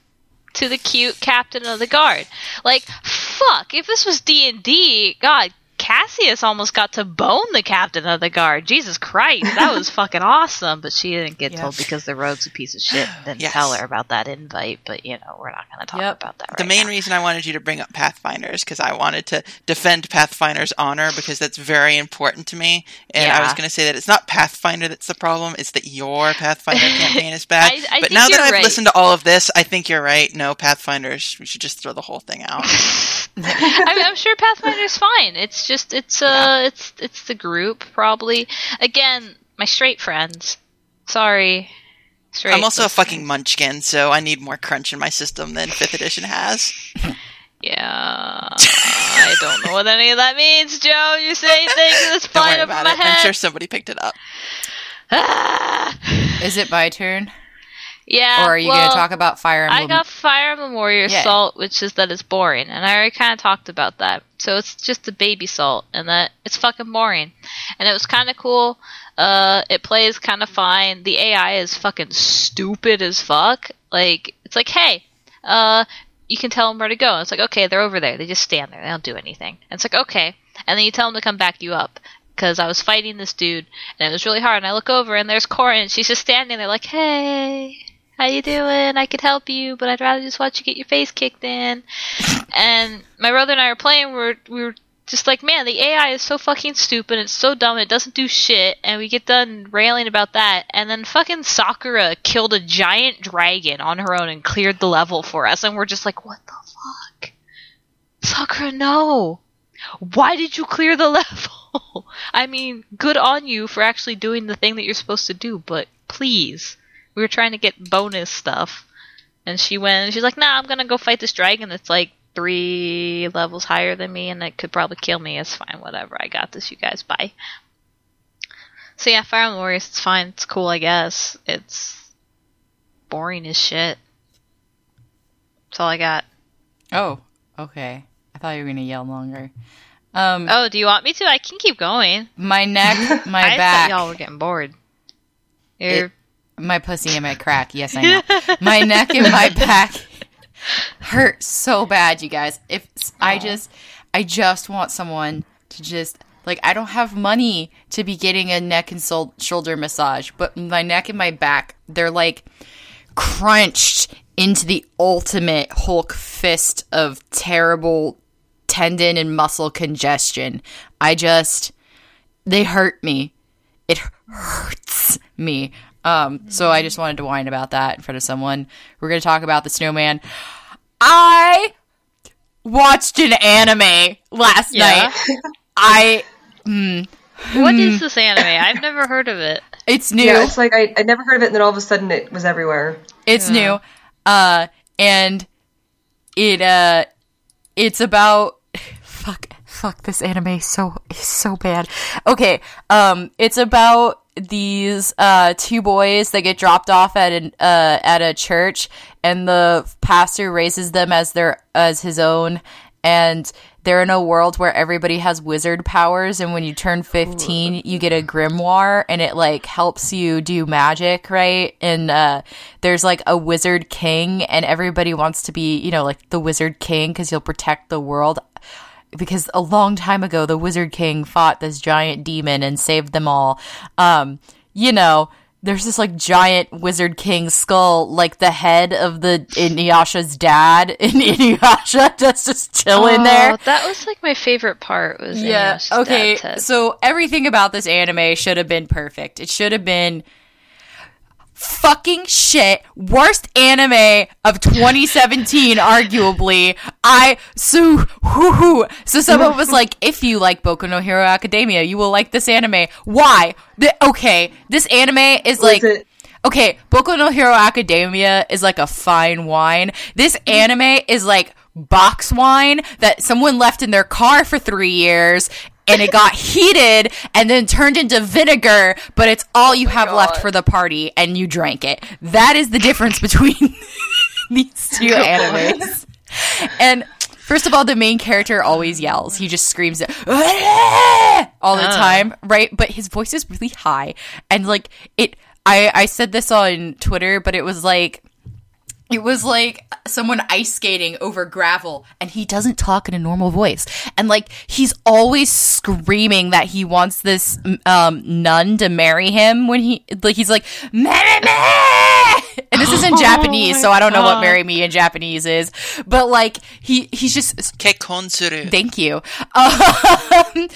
Speaker 4: to the cute captain of the guard. Like, fuck, if this was D and D, God, Cassius almost got to bone the captain of the guard. Jesus Christ, that was fucking awesome. But she didn't get
Speaker 2: Yeah.
Speaker 4: told because the rogue's a piece of shit. Didn't
Speaker 5: Yes.
Speaker 4: tell her about that invite. But you know, we're not going to talk
Speaker 2: Yep.
Speaker 4: about that. Right
Speaker 5: the main
Speaker 4: now.
Speaker 5: reason I wanted you to bring up Pathfinders because I wanted to defend Pathfinder's honor because that's very important to me. And I was going to say that it's not Pathfinder that's the problem; it's that your Pathfinder campaign is bad.
Speaker 4: I- I
Speaker 5: but now that I've
Speaker 4: right.
Speaker 5: listened to all of this, I think you're right. No Pathfinders, we should just throw the whole thing out.
Speaker 4: I mean, I'm sure Pathfinder's fine. It's just it's uh it's it's the group probably. Again, my straight friends. Sorry. Straight.
Speaker 5: I'm also a fucking munchkin, so I need more crunch in my system than Fifth Edition has.
Speaker 4: Yeah. I don't know what any of that means, Joe. You say things that's
Speaker 5: Don't
Speaker 4: flying
Speaker 5: worry
Speaker 4: up in
Speaker 5: about
Speaker 4: my
Speaker 5: it.
Speaker 4: head.
Speaker 5: I'm sure somebody picked it up.
Speaker 4: Ah!
Speaker 2: Is it my turn?
Speaker 4: Yeah.
Speaker 2: or are you
Speaker 4: well,
Speaker 2: going to talk about Fire Emblem?
Speaker 4: I got Fire Emblem Warrior
Speaker 2: Yeah.
Speaker 4: Salt, which is that it's boring, and I already kind of talked about that. So it's just a baby salt, and that it's fucking boring. And it was kind of cool. Uh, it plays kind of fine. The AI is fucking stupid as fuck. Like it's like, hey, uh, you can tell them where to go. And it's like, okay, they're over there. They just stand there. They don't do anything. And it's like, okay. And then you tell them to come back you up. Because I was fighting this dude, and it was really hard. And I look over, and there's Cora, and she's just standing there, like, "Hey, how you doing? I could help you, but I'd rather just watch you get your face kicked in." and my brother and I were playing. We were, we were just like, "Man, the AI is so fucking stupid. It's so dumb. It doesn't do shit." And we get done railing about that, and then fucking Sakura killed a giant dragon on her own and cleared the level for us, and we're just like, "What the fuck?" Sakura, no. Why did you clear the level? I mean, good on you for actually doing the thing that you're supposed to do, but please. We were trying to get bonus stuff. And she went and she's like, nah, I'm gonna go fight this dragon that's like three levels higher than me and it could probably kill me. It's fine, whatever. I got this, you guys. Bye. So yeah, Fire Emblem Warriors, it's fine. It's cool, I guess. It's boring as shit. That's all I got.
Speaker 2: oh, okay. I thought you were going to yell longer. Um,
Speaker 4: Oh, do you want me to? I can keep going.
Speaker 2: my neck, my
Speaker 4: I
Speaker 2: back,
Speaker 4: thought y'all were getting bored. You're,
Speaker 2: my pussy and my crack. Yes, I know. my neck and my back hurt so bad, you guys. If I just, I just want someone to just like I don't have money to be getting a neck and sol- shoulder massage, but my neck and my back, they're like crunched into the ultimate Hulk fist of terrible tendon and muscle congestion. I just they hurt me. It hurts me. Um, so I just wanted to whine about that in front of someone. We're gonna talk about the snowman. I watched an anime last
Speaker 4: Yeah.
Speaker 2: night. I
Speaker 4: what is this anime? I've never heard of it.
Speaker 2: it's new.
Speaker 3: Yeah, it's like I I never heard of it, and then all of a sudden it was everywhere.
Speaker 2: It's new. Uh and it uh it's about fuck this anime so so bad. Okay, um it's about these uh two boys that get dropped off at an uh at a church and the pastor raises them as their as his own and they're in a world where everybody has wizard powers and when you turn 15 you get a grimoire and it like helps you do magic right? And uh there's like a wizard king and everybody wants to be you know like the wizard king because you'll protect the world because a long time ago the wizard king fought this giant demon and saved them all um you know there's this like giant wizard king skull like the head of the Inuyasha's dad and Inuyasha just just chilling there
Speaker 4: Oh, that was like my favorite part. Was
Speaker 2: yeah.
Speaker 4: Inuyasha's
Speaker 2: Okay. So everything about this anime should have been perfect. It should have been fucking shit. Worst anime of 2017, arguably. I so hoo hoo. So someone was like, if you like Boku no Hero Academia, you will like this anime. Why? The, okay, this anime is like.
Speaker 3: it-
Speaker 2: Okay, Boku no Hero Academia is like a fine wine. This anime is like box wine that someone left in their car for three years and it got heated and then turned into vinegar, but it's all you have left for the party and you drank it. That is the difference between these two animes. And first of all, the main character always yells. He just screams "Ah!" all the time, right? But his voice is really high, and like it. I I said this on Twitter, but it was like. It was like someone ice skating over gravel, and he doesn't talk in a normal voice. And like he's always screaming that he wants this um, nun to marry him when he like he's like marry me. And this is in Japanese, so I don't know what marry me in Japanese is. But like he he's just
Speaker 5: Kekonsuru.
Speaker 2: Thank you. Um,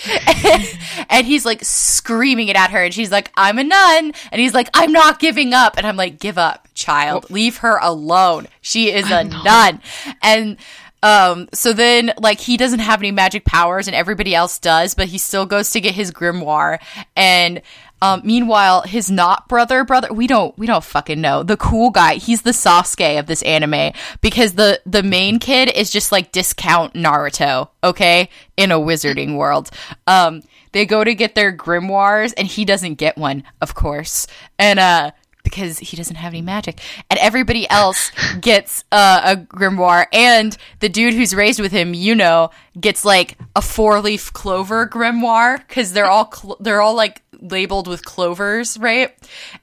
Speaker 2: and, he's like screaming it at her, and she's like, I'm a nun. And he's like, I'm not giving up. And I'm like, give up, child. Leave her alone. She is a nun. And um, so then, like, he doesn't have any magic powers, and everybody else does, but he still goes to get his grimoire. And um, meanwhile, his not brother, brother, we don't, we don't fucking know. The cool guy, he's the Sasuke of this anime because the the main kid is just like discount Naruto, okay, in a wizarding world. Um, they go to get their grimoires, and he doesn't get one, of course, and uh. because he doesn't have any magic. And everybody else gets uh, a grimoire, and the dude who's raised with him, you know, gets like a four leaf clover grimoire because they're all cl- they're all like labeled with clovers, right?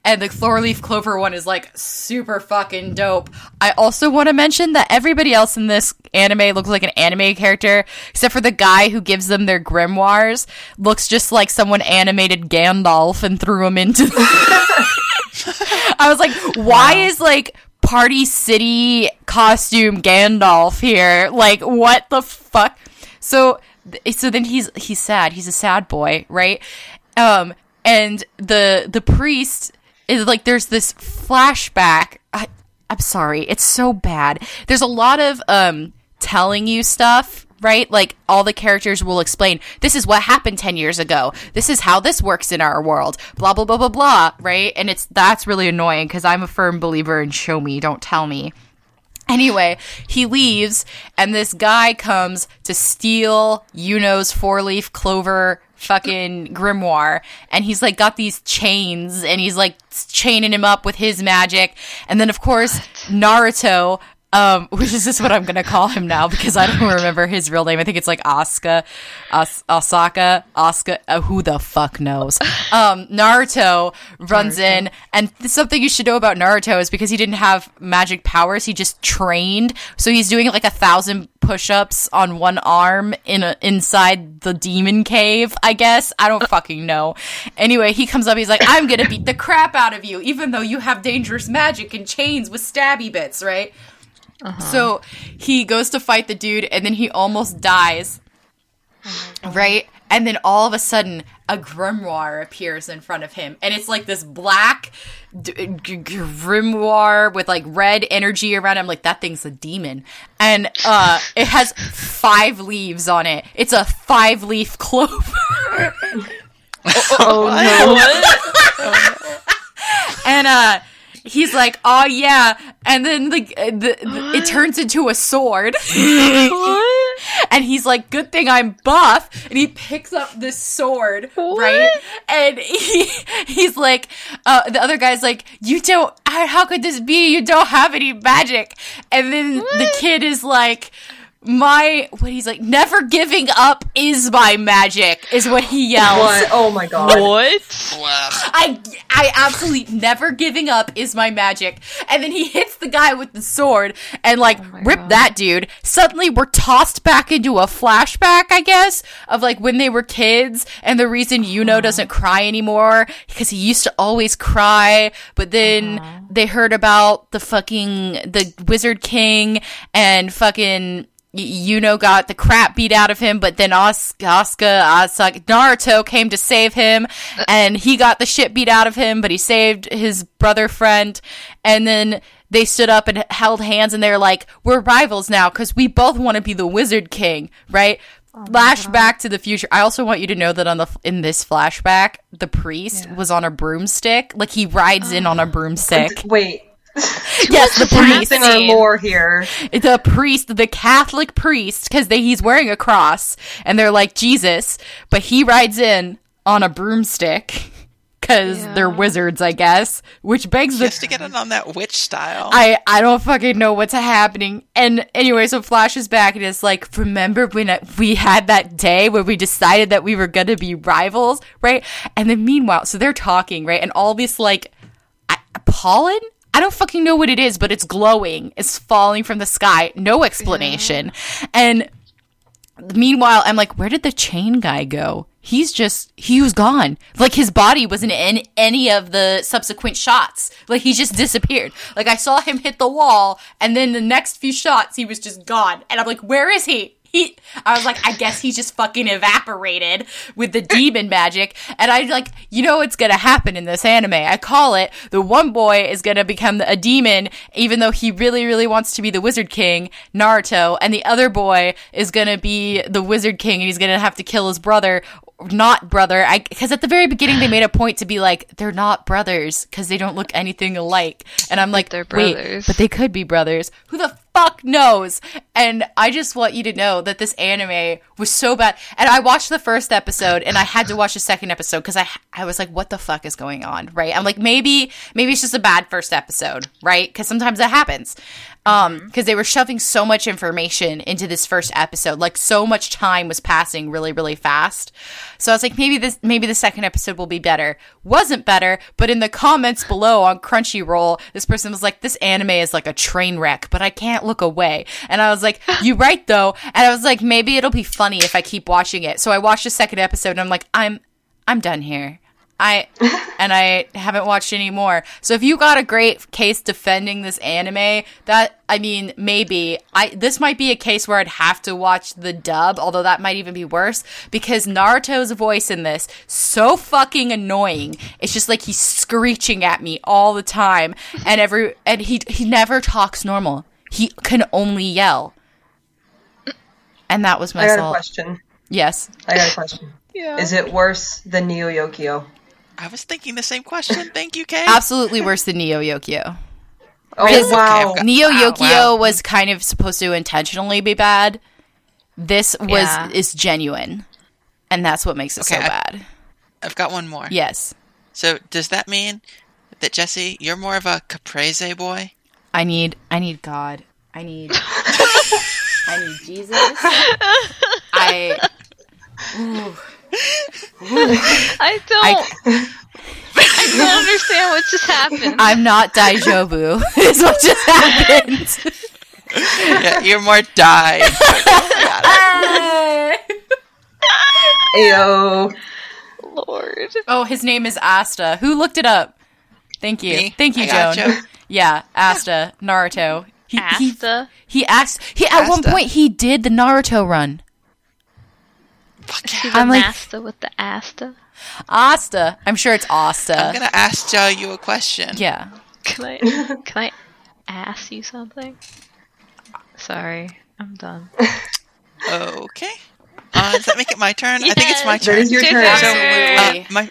Speaker 2: And the four leaf clover one is like super fucking dope. I also want to mention that everybody else in this anime looks like an anime character, except for the guy who gives them their grimoires, looks just like someone animated Gandalf and threw him into. I was like, why is like Party City costume Gandalf here? Like, what the fuck? So, so then he's he's sad. He's a sad boy, right? Um, and the the priest is like, there's this flashback. I, I'm sorry, it's so bad. There's a lot of um telling you stuff right? Like all the characters will explain, this is what happened 10 years ago. This is how this works in our world. Blah, blah, blah, blah, blah, right? And it's, that's really annoying because I'm a firm believer in show me, don't tell me. Anyway, he leaves and this guy comes to steal Yuno's four leaf clover fucking grimoire and he's like got these chains and he's like chaining him up with his magic. And then of course Naruto um, which is just what I'm gonna call him now because I don't remember his real name. I think it's like Asuka, As- Osaka, Asuka. Uh, who the fuck knows? Um, Naruto runs Naruto. in, and something you should know about Naruto is because he didn't have magic powers. He just trained, so he's doing like a thousand push-ups on one arm in a, inside the demon cave. I guess I don't fucking know. Anyway, he comes up. He's like, "I'm gonna beat the crap out of you, even though you have dangerous magic and chains with stabby bits, right?" Uh-huh. So he goes to fight the dude and then he almost dies. Oh right? And then all of a sudden, a grimoire appears in front of him. And it's like this black d- g- grimoire with like red energy around him. Like, that thing's a demon. And uh, it has five leaves on it. It's a five leaf clover. oh, oh, no. and uh, he's like, "Oh yeah," and then the, the, the it turns into a sword. and he's like, "Good thing I'm buff." And he picks up this sword, what? right? And he he's like, uh, the other guy's like, "You don't. How could this be? You don't have any magic." And then what? the kid is like my what he's like never giving up is my magic is what he yells
Speaker 3: what? oh my god
Speaker 4: what
Speaker 2: i i absolutely never giving up is my magic and then he hits the guy with the sword and like oh rip god. that dude suddenly we're tossed back into a flashback i guess of like when they were kids and the reason yuno uh-huh. doesn't cry anymore because he used to always cry but then uh-huh. they heard about the fucking the wizard king and fucking Yuno got the crap beat out of him, but then Os- Asuka, Asuka, Naruto came to save him, and he got the shit beat out of him, but he saved his brother friend, and then they stood up and held hands, and they're like, "We're rivals now because we both want to be the Wizard King, right?" Oh flashback to the future. I also want you to know that on the in this flashback, the priest yeah. was on a broomstick. Like he rides in on a broomstick.
Speaker 3: Wait,
Speaker 2: yes, the priest
Speaker 3: in our lore here.
Speaker 2: The priest, the Catholic priest, because he's wearing a cross, and they're like Jesus, but he rides in on a broomstick because yeah. they're wizards, I guess. Which begs
Speaker 5: just to get in on that witch style.
Speaker 2: I I don't fucking know what's happening. And anyway, so Flash is back and it's like, remember when we had that day where we decided that we were gonna be rivals, right? And then meanwhile, so they're talking, right? And all this like pollen I don't fucking know what it is, but it's glowing. It's falling from the sky. No explanation. Yeah. And meanwhile, I'm like, where did the chain guy go? He's just, he was gone. Like his body wasn't in any of the subsequent shots. Like he just disappeared. Like I saw him hit the wall and then the next few shots he was just gone. And I'm like, where is he? He I was like, I guess he just fucking evaporated with the demon magic. And I like, you know what's gonna happen in this anime? I call it the one boy is gonna become a demon, even though he really, really wants to be the Wizard King, Naruto, and the other boy is gonna be the Wizard King and he's gonna have to kill his brother not brother. I because at the very beginning they made a point to be like they're not brothers because they don't look anything alike, and I'm like,
Speaker 4: they're brothers,
Speaker 2: wait, but they could be brothers. Who the fuck knows? And I just want you to know that this anime was so bad. And I watched the first episode and I had to watch the second episode because I I was like, what the fuck is going on? Right? I'm like, maybe maybe it's just a bad first episode, right? Because sometimes that happens. Um, because they were shoving so much information into this first episode, like so much time was passing really, really fast. So I was like, maybe this, maybe the second episode will be better. Wasn't better, but in the comments below on Crunchyroll, this person was like, this anime is like a train wreck, but I can't look away. And I was like, you right though. And I was like, maybe it'll be funny if I keep watching it. So I watched the second episode and I'm like, I'm, I'm done here. I and I haven't watched any more. So if you got a great case defending this anime, that I mean, maybe I this might be a case where I'd have to watch the dub, although that might even be worse because Naruto's voice in this so fucking annoying. It's just like he's screeching at me all the time, and every and he he never talks normal. He can only yell. And that was my
Speaker 3: I got a question.
Speaker 2: Yes.
Speaker 3: I got a question.
Speaker 4: Yeah.
Speaker 3: Is it worse than Neo Yokio?
Speaker 5: I was thinking the same question. Thank you, Kay.
Speaker 2: Absolutely worse than Neo Yokio.
Speaker 3: Oh
Speaker 2: Is-
Speaker 3: wow!
Speaker 5: Okay, got-
Speaker 2: Neo
Speaker 5: Wow,
Speaker 2: Yokio
Speaker 5: wow.
Speaker 2: was kind of supposed to intentionally be bad. This was
Speaker 4: Yeah.
Speaker 2: is genuine, and that's what makes it so
Speaker 5: Okay, I-
Speaker 2: bad.
Speaker 5: I've got one more.
Speaker 2: Yes,
Speaker 5: So does that mean that Jesse, you're more of a caprese boy?
Speaker 2: I need I need God. I need I need Jesus. I ooh,
Speaker 4: I don't. I, don't understand what just happened.
Speaker 2: I'm not Daijobu. is what just happened.
Speaker 5: yeah, you're more die.
Speaker 3: Ayo.
Speaker 4: Lord.
Speaker 2: oh, his name is Asta. Who looked it up? Thank you.
Speaker 5: Me?
Speaker 2: Thank you,
Speaker 5: I got
Speaker 2: Joan.
Speaker 5: You.
Speaker 2: Yeah, Asta, Naruto. He, he
Speaker 4: Asta.
Speaker 2: He asked. He at one point he did the Naruto run.
Speaker 5: Fuck yeah.
Speaker 2: I'm like-
Speaker 4: Nasta with the Asta.
Speaker 2: Asta. I'm sure it's Asta.
Speaker 5: I'm gonna ask Joe you a question.
Speaker 2: Yeah.
Speaker 4: Can I? Can I ask you something? Sorry, I'm done.
Speaker 5: Okay. Uh, does that make it my turn? I think it's my turn.
Speaker 3: That is your
Speaker 4: Two
Speaker 3: turn.
Speaker 5: So, uh, my m-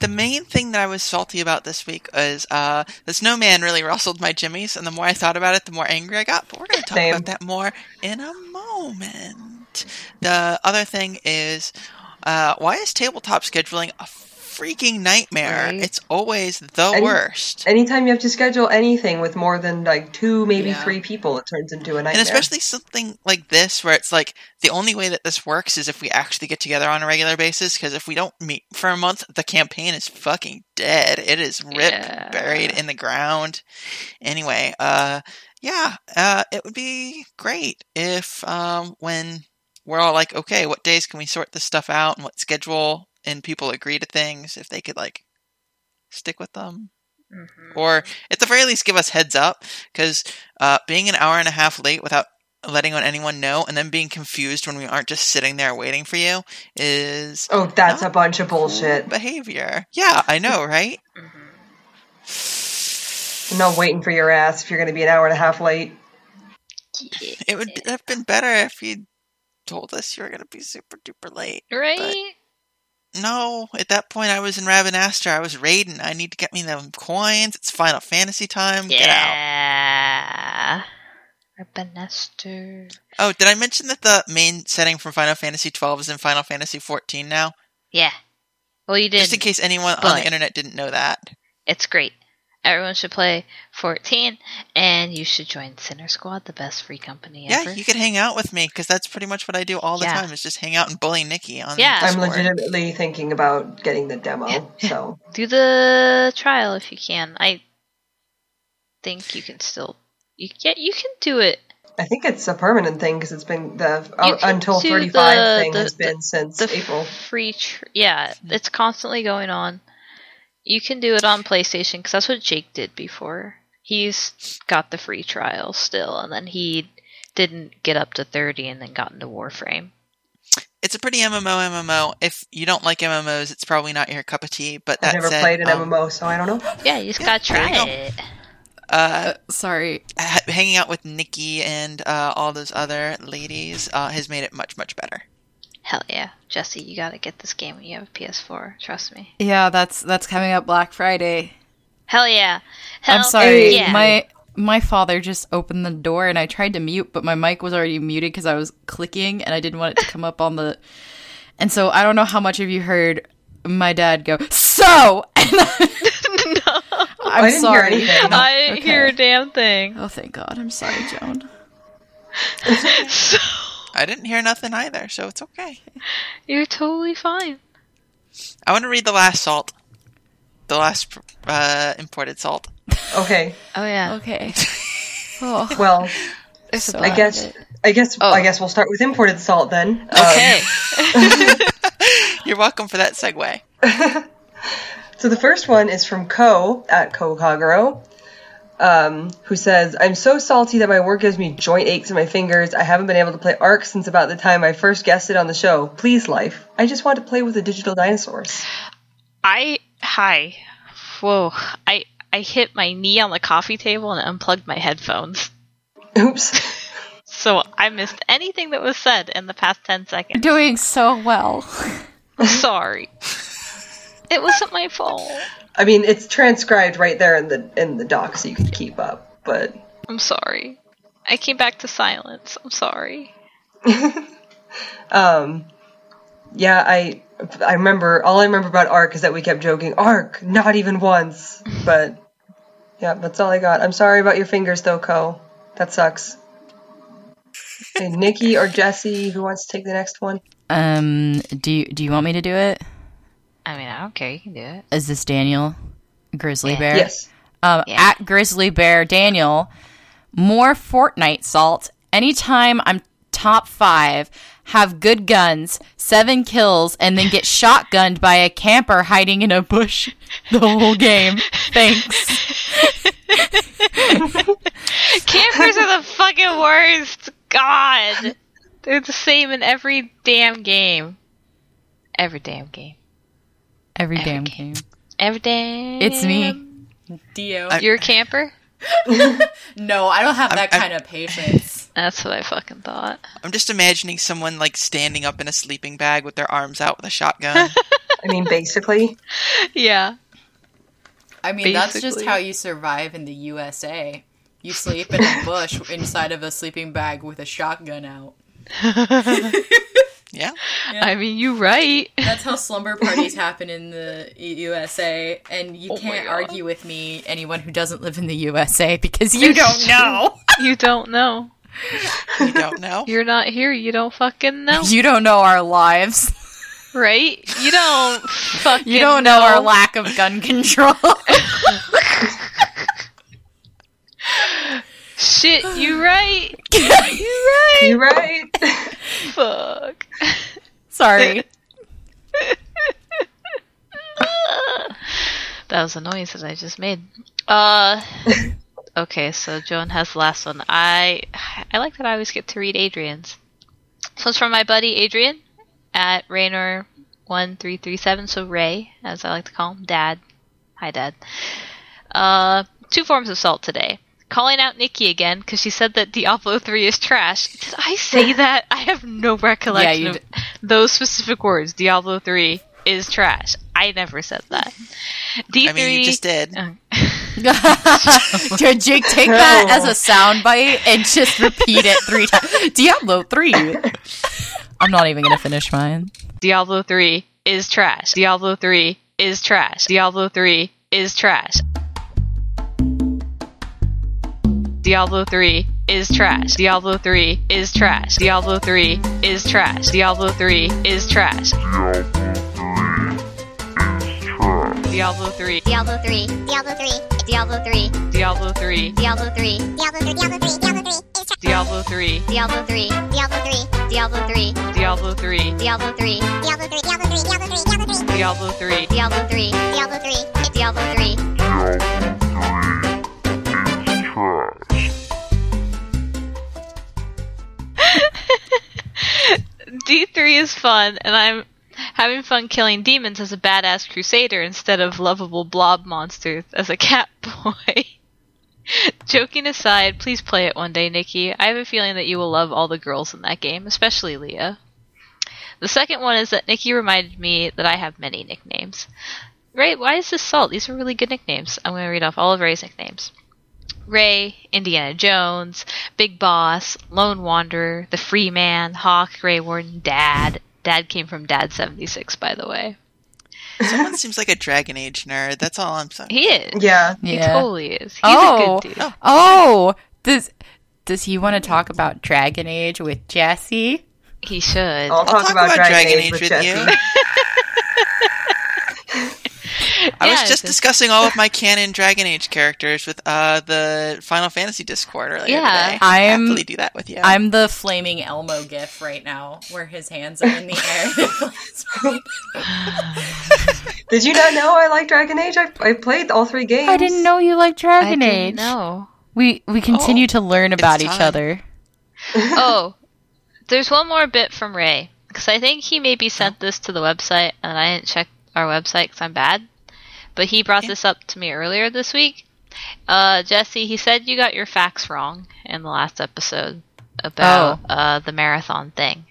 Speaker 5: the main thing that I was salty about this week is uh, the snowman really rustled my jimmies, and the more I thought about it, the more angry I got. But we're going to talk
Speaker 3: Same.
Speaker 5: about that more in a moment. The other thing is, uh, why is tabletop scheduling a freaking nightmare?
Speaker 2: Right.
Speaker 5: It's always the
Speaker 3: Any-
Speaker 5: worst.
Speaker 3: Anytime you have to schedule anything with more than like two, maybe
Speaker 2: Yeah.
Speaker 3: three people, it turns into a nightmare.
Speaker 5: And especially something like this, where it's like the only way that this works is if we actually get together on a regular basis. Because if we don't meet for a month, the campaign is fucking dead. It is ripped,
Speaker 4: Yeah.
Speaker 5: buried in the ground. Anyway, uh, yeah, uh, it would be great if um, when we're all like, okay, what days can we sort this stuff out, and what schedule, and people agree to things, if they could like stick with them or at the very least give us heads up because uh, being an hour and a half late without letting anyone know and then being confused when we aren't just sitting there waiting for you is
Speaker 3: oh, that's a bunch of
Speaker 5: cool
Speaker 3: bullshit.
Speaker 5: behavior yeah i know right
Speaker 3: I'm not waiting for your ass if you're going to be an hour and a half late.
Speaker 5: it would have been better if you told us you were going to be super duper late
Speaker 4: Right?
Speaker 5: No at that point i was in Rabanastre i was raiding i need to get me them coins it's final fantasy time get out
Speaker 4: Yeah.
Speaker 5: Oh did i mention that the main setting from final fantasy 12 is in final fantasy 14 now
Speaker 4: Yeah. Well, you did.
Speaker 5: Just in case anyone on the internet didn't know that.
Speaker 4: It's great. Everyone should play 14, and you should join Sinner Squad, the best free company
Speaker 5: Yeah,
Speaker 4: ever.
Speaker 5: you could hang out with me because that's pretty much what I do all the
Speaker 4: Yeah.
Speaker 5: time is just hang out and bully Nikki on
Speaker 4: Yeah.
Speaker 3: I'm legitimately thinking about getting the demo.
Speaker 4: Yeah, yeah.
Speaker 3: So
Speaker 4: Do the trial if you can. I think you can still. You yeah, you can do it.
Speaker 3: I think it's a permanent thing because it's been the uh, until 35
Speaker 4: the-
Speaker 3: thing
Speaker 4: the-
Speaker 3: has been since
Speaker 4: The
Speaker 3: April.
Speaker 4: free. Tr- yeah, it's constantly going on. You can do it on PlayStation because that's what Jake did before. He's got the free trial still, and then he didn't get up to 30 and then got into Warframe.
Speaker 5: It's a pretty MMO MMO. If you don't like MMOs, it's probably not your cup of tea. But that
Speaker 3: I've never
Speaker 5: said,
Speaker 3: played an
Speaker 5: um,
Speaker 3: MMO, so I don't know.
Speaker 4: Yeah, you just
Speaker 5: Yeah,
Speaker 4: gotta try
Speaker 5: you go.
Speaker 4: it.
Speaker 5: Uh,
Speaker 2: Sorry.
Speaker 5: ha- hanging out with Nikki and uh, all those other ladies uh, has made it much much better.
Speaker 4: Hell yeah, Jesse, you gotta get this game when you have a PS4. Trust me.
Speaker 2: Yeah, that's that's coming up Black Friday.
Speaker 4: Hell yeah. Hell
Speaker 2: I'm sorry.
Speaker 4: Yeah.
Speaker 2: My my father just opened the door and I tried to mute, but my mic was already muted because I was clicking and I didn't want it to come up on the. And so I don't know how much of you heard my dad go, so! And
Speaker 4: no,
Speaker 2: I'm
Speaker 3: I didn't hear
Speaker 2: sorry.
Speaker 3: anything.
Speaker 4: I didn't
Speaker 2: Okay.
Speaker 4: hear a damn thing.
Speaker 2: Oh, thank God. I'm sorry, Joan.
Speaker 4: So,
Speaker 5: I didn't hear nothing either, so it's okay.
Speaker 4: you're totally fine.
Speaker 5: I want to read the last salt. The last uh, imported salt.
Speaker 3: Okay.
Speaker 4: Oh yeah.
Speaker 2: Okay. Oh,
Speaker 3: Well,
Speaker 2: so-
Speaker 3: I
Speaker 4: bunch.
Speaker 3: guess I guess
Speaker 4: Oh.
Speaker 3: I guess we'll start with imported salt then. Um,
Speaker 4: Okay.
Speaker 5: You're welcome for that segue.
Speaker 3: So the first one is from Ko at Ko Kaguro, um, who says, "I'm so salty that my work gives me joint aches in my fingers. I haven't been able to play Ark since about the time I first guested on the show. Please, life. I just want to play with the digital dinosaurs."
Speaker 4: I hi. Whoa. I I hit my knee on the coffee table and unplugged my headphones.
Speaker 3: Oops.
Speaker 4: So I missed anything that was said in the past 10
Speaker 2: you're
Speaker 4: seconds.
Speaker 2: doing so well.
Speaker 4: Sorry. It wasn't my fault.
Speaker 3: I mean, it's transcribed right there in the in the doc, so you can keep up. But
Speaker 4: I'm sorry. I came back to silence. I'm sorry.
Speaker 3: um, yeah, I I remember all I remember about Ark is that we kept joking, Ark, not even once. But yeah, that's all I got. I'm sorry about your fingers, though, Ko. That sucks. Okay, Nikki or Jesse, who wants to take the next one?
Speaker 2: Um, do you, do you want me to do it?
Speaker 4: I mean, I don't care. You can do it.
Speaker 2: Is this Daniel Grizzly
Speaker 4: Yeah.
Speaker 2: Bear?
Speaker 3: Yes.
Speaker 2: Um,
Speaker 4: Yeah.
Speaker 2: at Grizzly Bear Daniel, more Fortnite salt. Anytime I'm top five, have good guns, seven kills, and then get shotgunned by a camper hiding in a bush the whole game. Thanks.
Speaker 4: Campers are the fucking worst. God. They're the same in every damn game. Every damn game.
Speaker 2: Every
Speaker 4: Every
Speaker 2: damn
Speaker 4: game.
Speaker 2: game.
Speaker 4: Every damn.
Speaker 2: It's me. Dio.
Speaker 5: I-
Speaker 4: You're a camper?
Speaker 2: no, I don't have that
Speaker 5: I'm-
Speaker 2: kind of patience.
Speaker 4: That's what I fucking thought.
Speaker 5: I'm just imagining someone like standing up in a sleeping bag with their arms out with a shotgun.
Speaker 3: I mean, basically.
Speaker 4: Yeah.
Speaker 2: I mean, that's just how you survive in the USA. You sleep in a bush inside of a sleeping bag with a shotgun out.
Speaker 5: Yeah.
Speaker 4: I mean, you right.
Speaker 2: That's how slumber parties happen in the USA, and you
Speaker 4: Oh
Speaker 2: can't argue with me, anyone who doesn't live in the USA, because you don't know.
Speaker 4: You don't know.
Speaker 5: You don't know.
Speaker 4: You're not here. You don't fucking know.
Speaker 2: You don't know our lives.
Speaker 4: right? You don't fucking
Speaker 2: You don't know our lack of gun control.
Speaker 4: Shit, you right. you right.
Speaker 3: You're right.
Speaker 4: Fuck.
Speaker 2: Sorry.
Speaker 4: That was a noise that I just made. Uh Okay, so Joan has the last one. I I like that I always get to read Adrian's. So it's from my buddy Adrian at Raynor one three three seven, so Ray, as I like to call him, Dad. Hi Dad. Uh two forms of salt today. Calling out Nikki again because she said that Diablo 3 is trash. Did I say that? I have no recollection
Speaker 2: you
Speaker 4: of
Speaker 2: d-
Speaker 4: those specific words. Diablo 3 is trash. I never said that. D3
Speaker 5: I mean, you just did.
Speaker 4: Uh,
Speaker 2: Did Jake take that as a soundbite and just repeat it three times? Diablo 3. I'm not even going to finish mine.
Speaker 4: Diablo 3 is trash. Diablo 3 is trash. Diablo 3 is trash. Diablo 3 is trash. Diablo 3 is trash. Diablo 3 is trash. Diablo 3 is trash. Diablo 3.
Speaker 6: Diablo 3, Diablo 3, Diablo 3,
Speaker 4: Diablo 3.
Speaker 6: Diablo 3, Diablo 3, Diablo 3, Diablo 3,
Speaker 4: Diablo 3.
Speaker 6: Diablo 3, Diablo 3,
Speaker 4: Diablo 3.
Speaker 6: Diablo 3, Diablo 3, Diablo 3, Diablo 3,
Speaker 4: Diablo 3.
Speaker 6: Diablo 3, Diablo 3, Diablo 3.
Speaker 4: D3 is fun, and I'm having fun killing demons as a badass crusader instead of lovable blob monsters as a cat boy. Joking aside, please play it one day, Nikki. I have a feeling that you will love all the girls in that game, especially Leah. The second one is that Nikki reminded me that I have many nicknames. Right, why is this Salt? These are really good nicknames. I'm going to read off all of Ray's nicknames. Ray, Indiana Jones, Big Boss, Lone Wanderer, the Free Man, Hawk, Grey Warden, Dad. Dad came from Dad seventy six, by the way.
Speaker 5: Someone seems like a Dragon Age nerd. That's all I'm saying.
Speaker 4: He is.
Speaker 3: Yeah.
Speaker 4: He
Speaker 2: Yeah.
Speaker 4: totally is. He's
Speaker 2: Oh.
Speaker 4: a good oh. dude.
Speaker 2: Oh. oh, does does he want to talk about Dragon Age with Jesse?
Speaker 4: He should.
Speaker 3: I'll, talk,
Speaker 5: talk
Speaker 3: about,
Speaker 5: about
Speaker 3: Dragon,
Speaker 5: Dragon
Speaker 3: Age,
Speaker 5: Age
Speaker 3: with,
Speaker 5: with
Speaker 3: Jesse.
Speaker 5: you. I
Speaker 4: Yeah,
Speaker 5: was just discussing all of my canon Dragon Age characters with uh, the Final Fantasy Discord earlier
Speaker 4: Yeah.
Speaker 5: today.
Speaker 2: I'm-
Speaker 5: happily do that with you.
Speaker 2: I'm the flaming Elmo gif right now, where his hands are in the air.
Speaker 3: Did you not know I like Dragon Age? I, I played all three games.
Speaker 2: I didn't know you liked Dragon
Speaker 4: didn't
Speaker 2: Age.
Speaker 4: No,
Speaker 2: We we continue to learn about each
Speaker 5: time.
Speaker 2: other.
Speaker 4: oh, there's one more bit from Ray because I think he maybe sent this to the website and I didn't check our website because I'm bad. But he brought this up to me earlier this week. Uh, Jesse, he said you got your facts wrong in the last episode about
Speaker 2: Oh.
Speaker 4: uh, the marathon thing.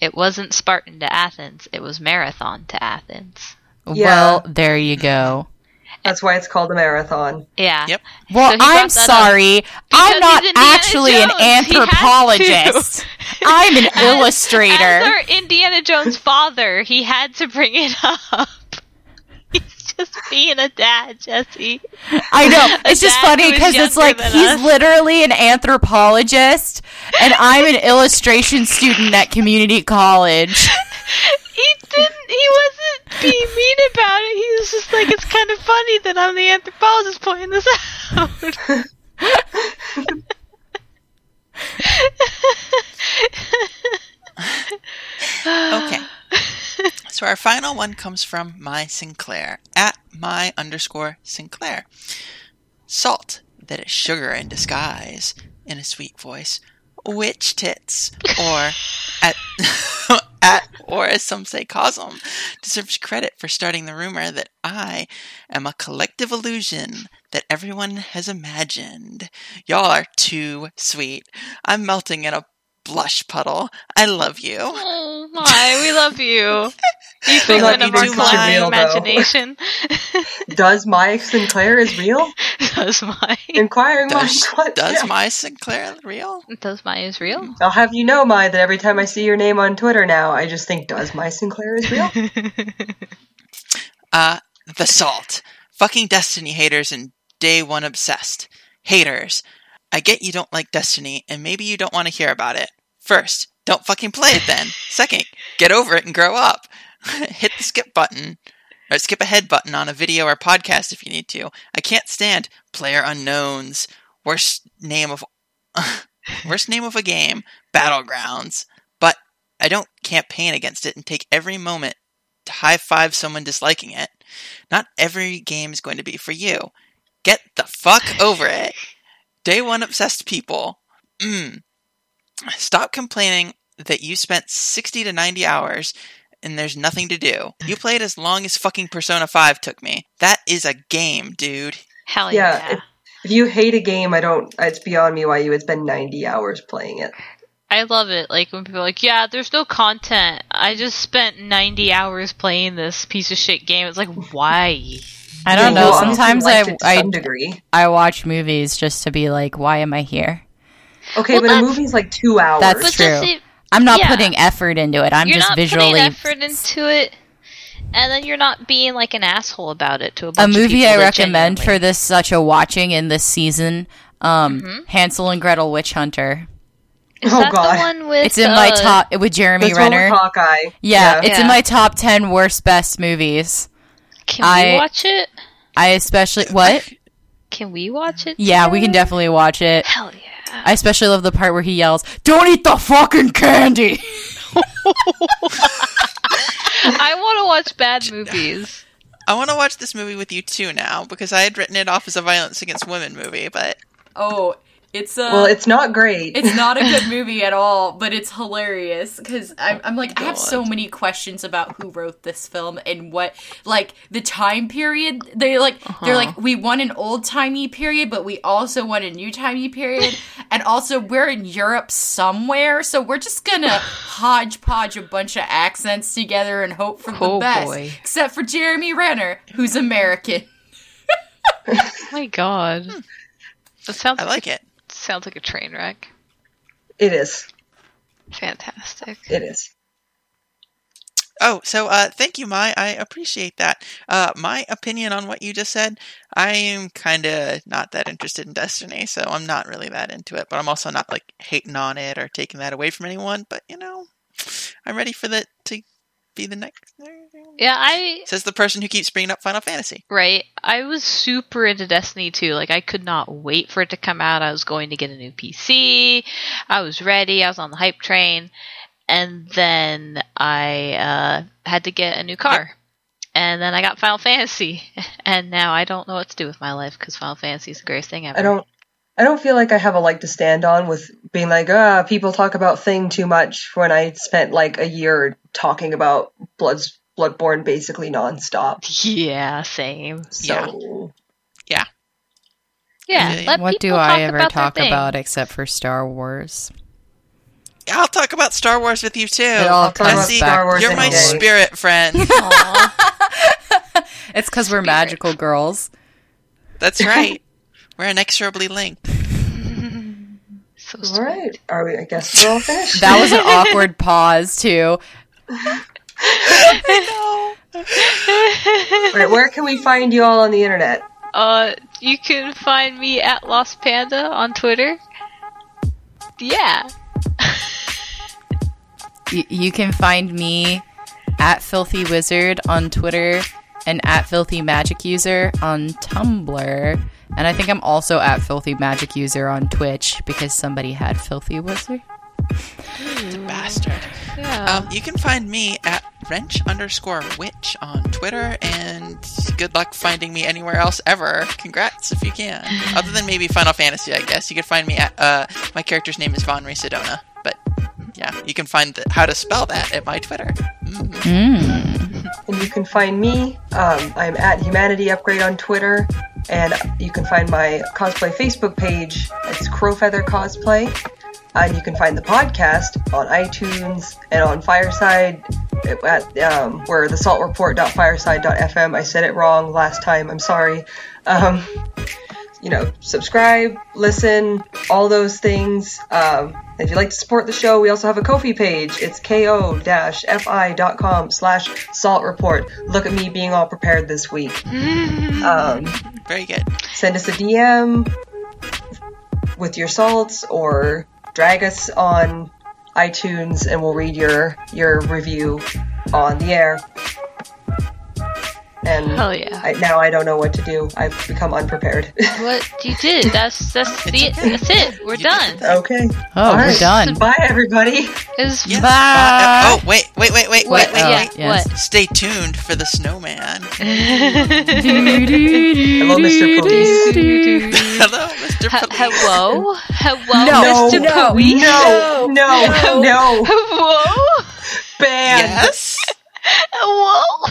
Speaker 4: It wasn't Spartan to Athens; it was marathon to Athens.
Speaker 3: Yeah.
Speaker 2: Well, there you go.
Speaker 3: That's why it's called a marathon.
Speaker 4: Yeah.
Speaker 5: Yep.
Speaker 2: Well,
Speaker 4: So
Speaker 2: I'm sorry. I'm not actually an
Speaker 4: Jones. He had to.
Speaker 2: anthropologist. I'm an
Speaker 4: As
Speaker 2: illustrator.
Speaker 4: our Indiana Jones father, he had to bring it up. Just being a dad, Jesse.
Speaker 2: I know. It's just funny because it's like he's
Speaker 4: us.
Speaker 2: literally an anthropologist, and I'm an illustration student at community college.
Speaker 4: He didn't. He wasn't being mean about it. He was just like, it's kind of funny that I'm the anthropologist pointing this out.
Speaker 5: Okay. so our final one comes from my Sinclair at my underscore Sinclair. Salt that is sugar in disguise in a sweet voice. Witch tits or at at or as some say Cosm deserves credit for starting the rumor that I am a collective illusion that everyone has imagined. Y'all are too sweet. I'm melting in a blush puddle. I love you.
Speaker 4: oh my, we love you. You
Speaker 3: Still
Speaker 4: figment
Speaker 3: not
Speaker 4: of our
Speaker 3: even
Speaker 4: collective
Speaker 3: real, though.
Speaker 4: imagination.
Speaker 3: Does my Sinclair is real?
Speaker 4: Does my
Speaker 3: Inquiring
Speaker 5: Does,
Speaker 3: minds. What?
Speaker 5: does
Speaker 3: Yeah.
Speaker 5: my Sinclair real?
Speaker 4: does my is real?
Speaker 3: I'll have you know, my that every time I see your name on Twitter now, I just think, does my Sinclair is real?
Speaker 5: Uh, the salt. Fucking Destiny haters and day one obsessed. Haters. I get you don't like Destiny, and maybe you don't want to hear about it. First, don't fucking play it then. Second, get over it and grow up. Hit the skip button. Or skip ahead button on a video or podcast if you need to. I can't stand player unknowns. Worst name of worst name of a game, Battlegrounds. But I don't campaign against it and take every moment to high five someone disliking it. Not every game is going to be for you. Get the fuck over it. Day one obsessed people. Mm. Stop complaining that you spent 60 to 90 hours and there's nothing to do. You played as long as fucking Persona 5 took me. That is a game, dude.
Speaker 4: Hell
Speaker 3: Yeah,
Speaker 4: yeah.
Speaker 3: it- If you hate a game, I don't. It's beyond me why you would spend 90 hours playing it.
Speaker 4: I love it. Like when people are like, "Yeah, there's no content. I just spent 90 hours playing this piece of shit game." It's like, why?
Speaker 2: I don't
Speaker 3: Yeah,
Speaker 2: know. Sometimes I
Speaker 3: it
Speaker 2: I
Speaker 3: some degree.
Speaker 2: I watch movies just to be like, why am I here?
Speaker 3: Okay,
Speaker 4: Well,
Speaker 3: but a movie's like two hours.
Speaker 2: That's
Speaker 4: But
Speaker 2: true.
Speaker 4: Jesse,
Speaker 2: I'm not
Speaker 4: Yeah.
Speaker 2: putting effort into it. I'm
Speaker 4: you're
Speaker 2: just
Speaker 4: not
Speaker 2: visually.
Speaker 4: putting effort into it, and then you're not being like an asshole about it to a
Speaker 2: a
Speaker 4: bunch of
Speaker 2: movie
Speaker 4: people
Speaker 2: I
Speaker 4: that
Speaker 2: recommend for this such a watching in this season. Um,
Speaker 4: Mm-hmm.
Speaker 2: Hansel and Gretel Witch Hunter.
Speaker 4: Is
Speaker 3: Oh,
Speaker 4: that
Speaker 3: God.
Speaker 4: the one with?
Speaker 2: It's in my
Speaker 4: uh,
Speaker 2: top with Jeremy
Speaker 3: That's one with
Speaker 2: Renner.
Speaker 3: Hawkeye.
Speaker 2: Yeah, it's in my top ten worst best movies.
Speaker 4: Can
Speaker 2: I-
Speaker 4: we watch it?
Speaker 2: I especially what?
Speaker 4: Can we watch it?
Speaker 2: Yeah, we can definitely watch it.
Speaker 4: Hell yeah!
Speaker 2: I especially love the part where he yells, "Don't eat the fucking candy."
Speaker 4: I want to watch bad movies.
Speaker 5: I want to watch this movie with you too now because I had written it off as a violence against women movie, but
Speaker 2: Oh, it's a.
Speaker 3: Well, it's not great.
Speaker 2: it's not a good movie at all, but it's hilarious because I'm, I'm like I have so many questions about who wrote this film and what like the time period. They like they're like uh-huh. we want an old timey period, but we also want a new timey period, and also we're in Europe somewhere, so we're just gonna hodgepodge a bunch of accents together and hope for the
Speaker 4: Oh,
Speaker 2: best.
Speaker 4: boy.
Speaker 2: Except for Jeremy Renner, who's American.
Speaker 4: Oh my god. Hmm. That sounds
Speaker 5: I like it.
Speaker 4: Sounds like a train wreck.
Speaker 3: It is.
Speaker 4: Fantastic.
Speaker 3: It is.
Speaker 5: Oh, so uh, thank you, Mai. I appreciate that. Uh, my opinion on what you just said, I am kind of not that interested in Destiny, so I'm not really that into it. But I'm also not like hating on it or taking that away from anyone. But you know, I'm ready for that to be the next.
Speaker 4: Yeah, I
Speaker 5: Says the person who keeps bringing up Final Fantasy.
Speaker 4: right. I was super into Destiny too. Like I could not wait for it to come out. I was going to get a new PC. I was ready. I was on the hype train. And then I uh, had to get a new car. And then I got Final Fantasy. And now I don't know what to do with my life because Final Fantasy is the greatest thing ever.
Speaker 3: I don't. I don't feel like I have a leg to stand on with being like, ah, people talk about Thing too much when I spent like a year talking about Blood's Bloodborne basically nonstop.
Speaker 4: Yeah, same.
Speaker 3: So
Speaker 4: Yeah,
Speaker 5: Yeah.
Speaker 4: let
Speaker 2: what do I ever
Speaker 4: about
Speaker 2: talk about except for Star Wars?
Speaker 5: I'll talk about Star Wars with you too.
Speaker 3: I'll talk about
Speaker 5: Jesse,
Speaker 3: Star Wars
Speaker 5: you're my
Speaker 3: day.
Speaker 5: spirit friend.
Speaker 2: It's because we're magical girls.
Speaker 5: That's right. We're inexorably linked.
Speaker 4: so
Speaker 3: all
Speaker 4: sweet.
Speaker 3: right, are we? I guess we're all finished.
Speaker 2: That was an awkward pause too.
Speaker 3: All right, where can we find you all on the internet?
Speaker 4: Uh, you can find me at Lost Panda on Twitter. Yeah.
Speaker 2: Y- you can find me at Filthy Wizard on Twitter and at Filthy Magic User on Tumblr. And I think I'm also at Filthy Magic User on Twitch because somebody had Filthy Wizard.
Speaker 5: Bastard.
Speaker 4: Yeah.
Speaker 5: Um, you can find me at wrench underscore witch on Twitter, and good luck finding me anywhere else ever. Congrats if you can. Other than maybe Final Fantasy, I guess. You can find me at, uh, my character's name is Von Sedona, but yeah, you can find the, how to spell that at my Twitter.
Speaker 3: And you can find me. Um, I'm at Humanity Upgrade on Twitter, and you can find my cosplay Facebook page. It's Crowfeather Cosplay. And you can find the podcast on iTunes and on Fireside at um, where the saltreport.fireside.fm. I said it wrong last time. I'm sorry. Um, you know, subscribe, listen, all those things. Um, if you'd like to support the show, we also have a Ko-fi page. It's ko-fi.com slash salt report. Look at me being all prepared this week. Um,
Speaker 5: Very good.
Speaker 3: send us a DM with your salts or drag us on iTunes and we'll read your your review on the air. And
Speaker 4: Hell yeah.
Speaker 3: I, now I don't know what to do. I've become unprepared.
Speaker 4: what you did? That's that's the
Speaker 5: okay.
Speaker 4: that's it. We're
Speaker 5: You
Speaker 4: done.
Speaker 3: okay.
Speaker 2: Oh,
Speaker 3: All
Speaker 2: we're
Speaker 3: right.
Speaker 2: done.
Speaker 3: Bye, everybody.
Speaker 4: Is
Speaker 5: Yes.
Speaker 2: Bye.
Speaker 5: Uh, oh, wait, wait, wait, wait,
Speaker 4: what?
Speaker 5: wait, wait,
Speaker 4: yeah.
Speaker 5: wait.
Speaker 2: yes.
Speaker 4: What?
Speaker 5: Stay tuned for the snowman.
Speaker 3: Hello, Mr. Police.
Speaker 5: Hello, Mr.
Speaker 4: H-
Speaker 5: Police.
Speaker 4: hello, hello,
Speaker 2: No,
Speaker 4: Mr.
Speaker 2: no,
Speaker 4: Police.
Speaker 3: No, no, no. no.
Speaker 4: Whoa,
Speaker 3: Ban.
Speaker 5: Yes?
Speaker 4: whoa.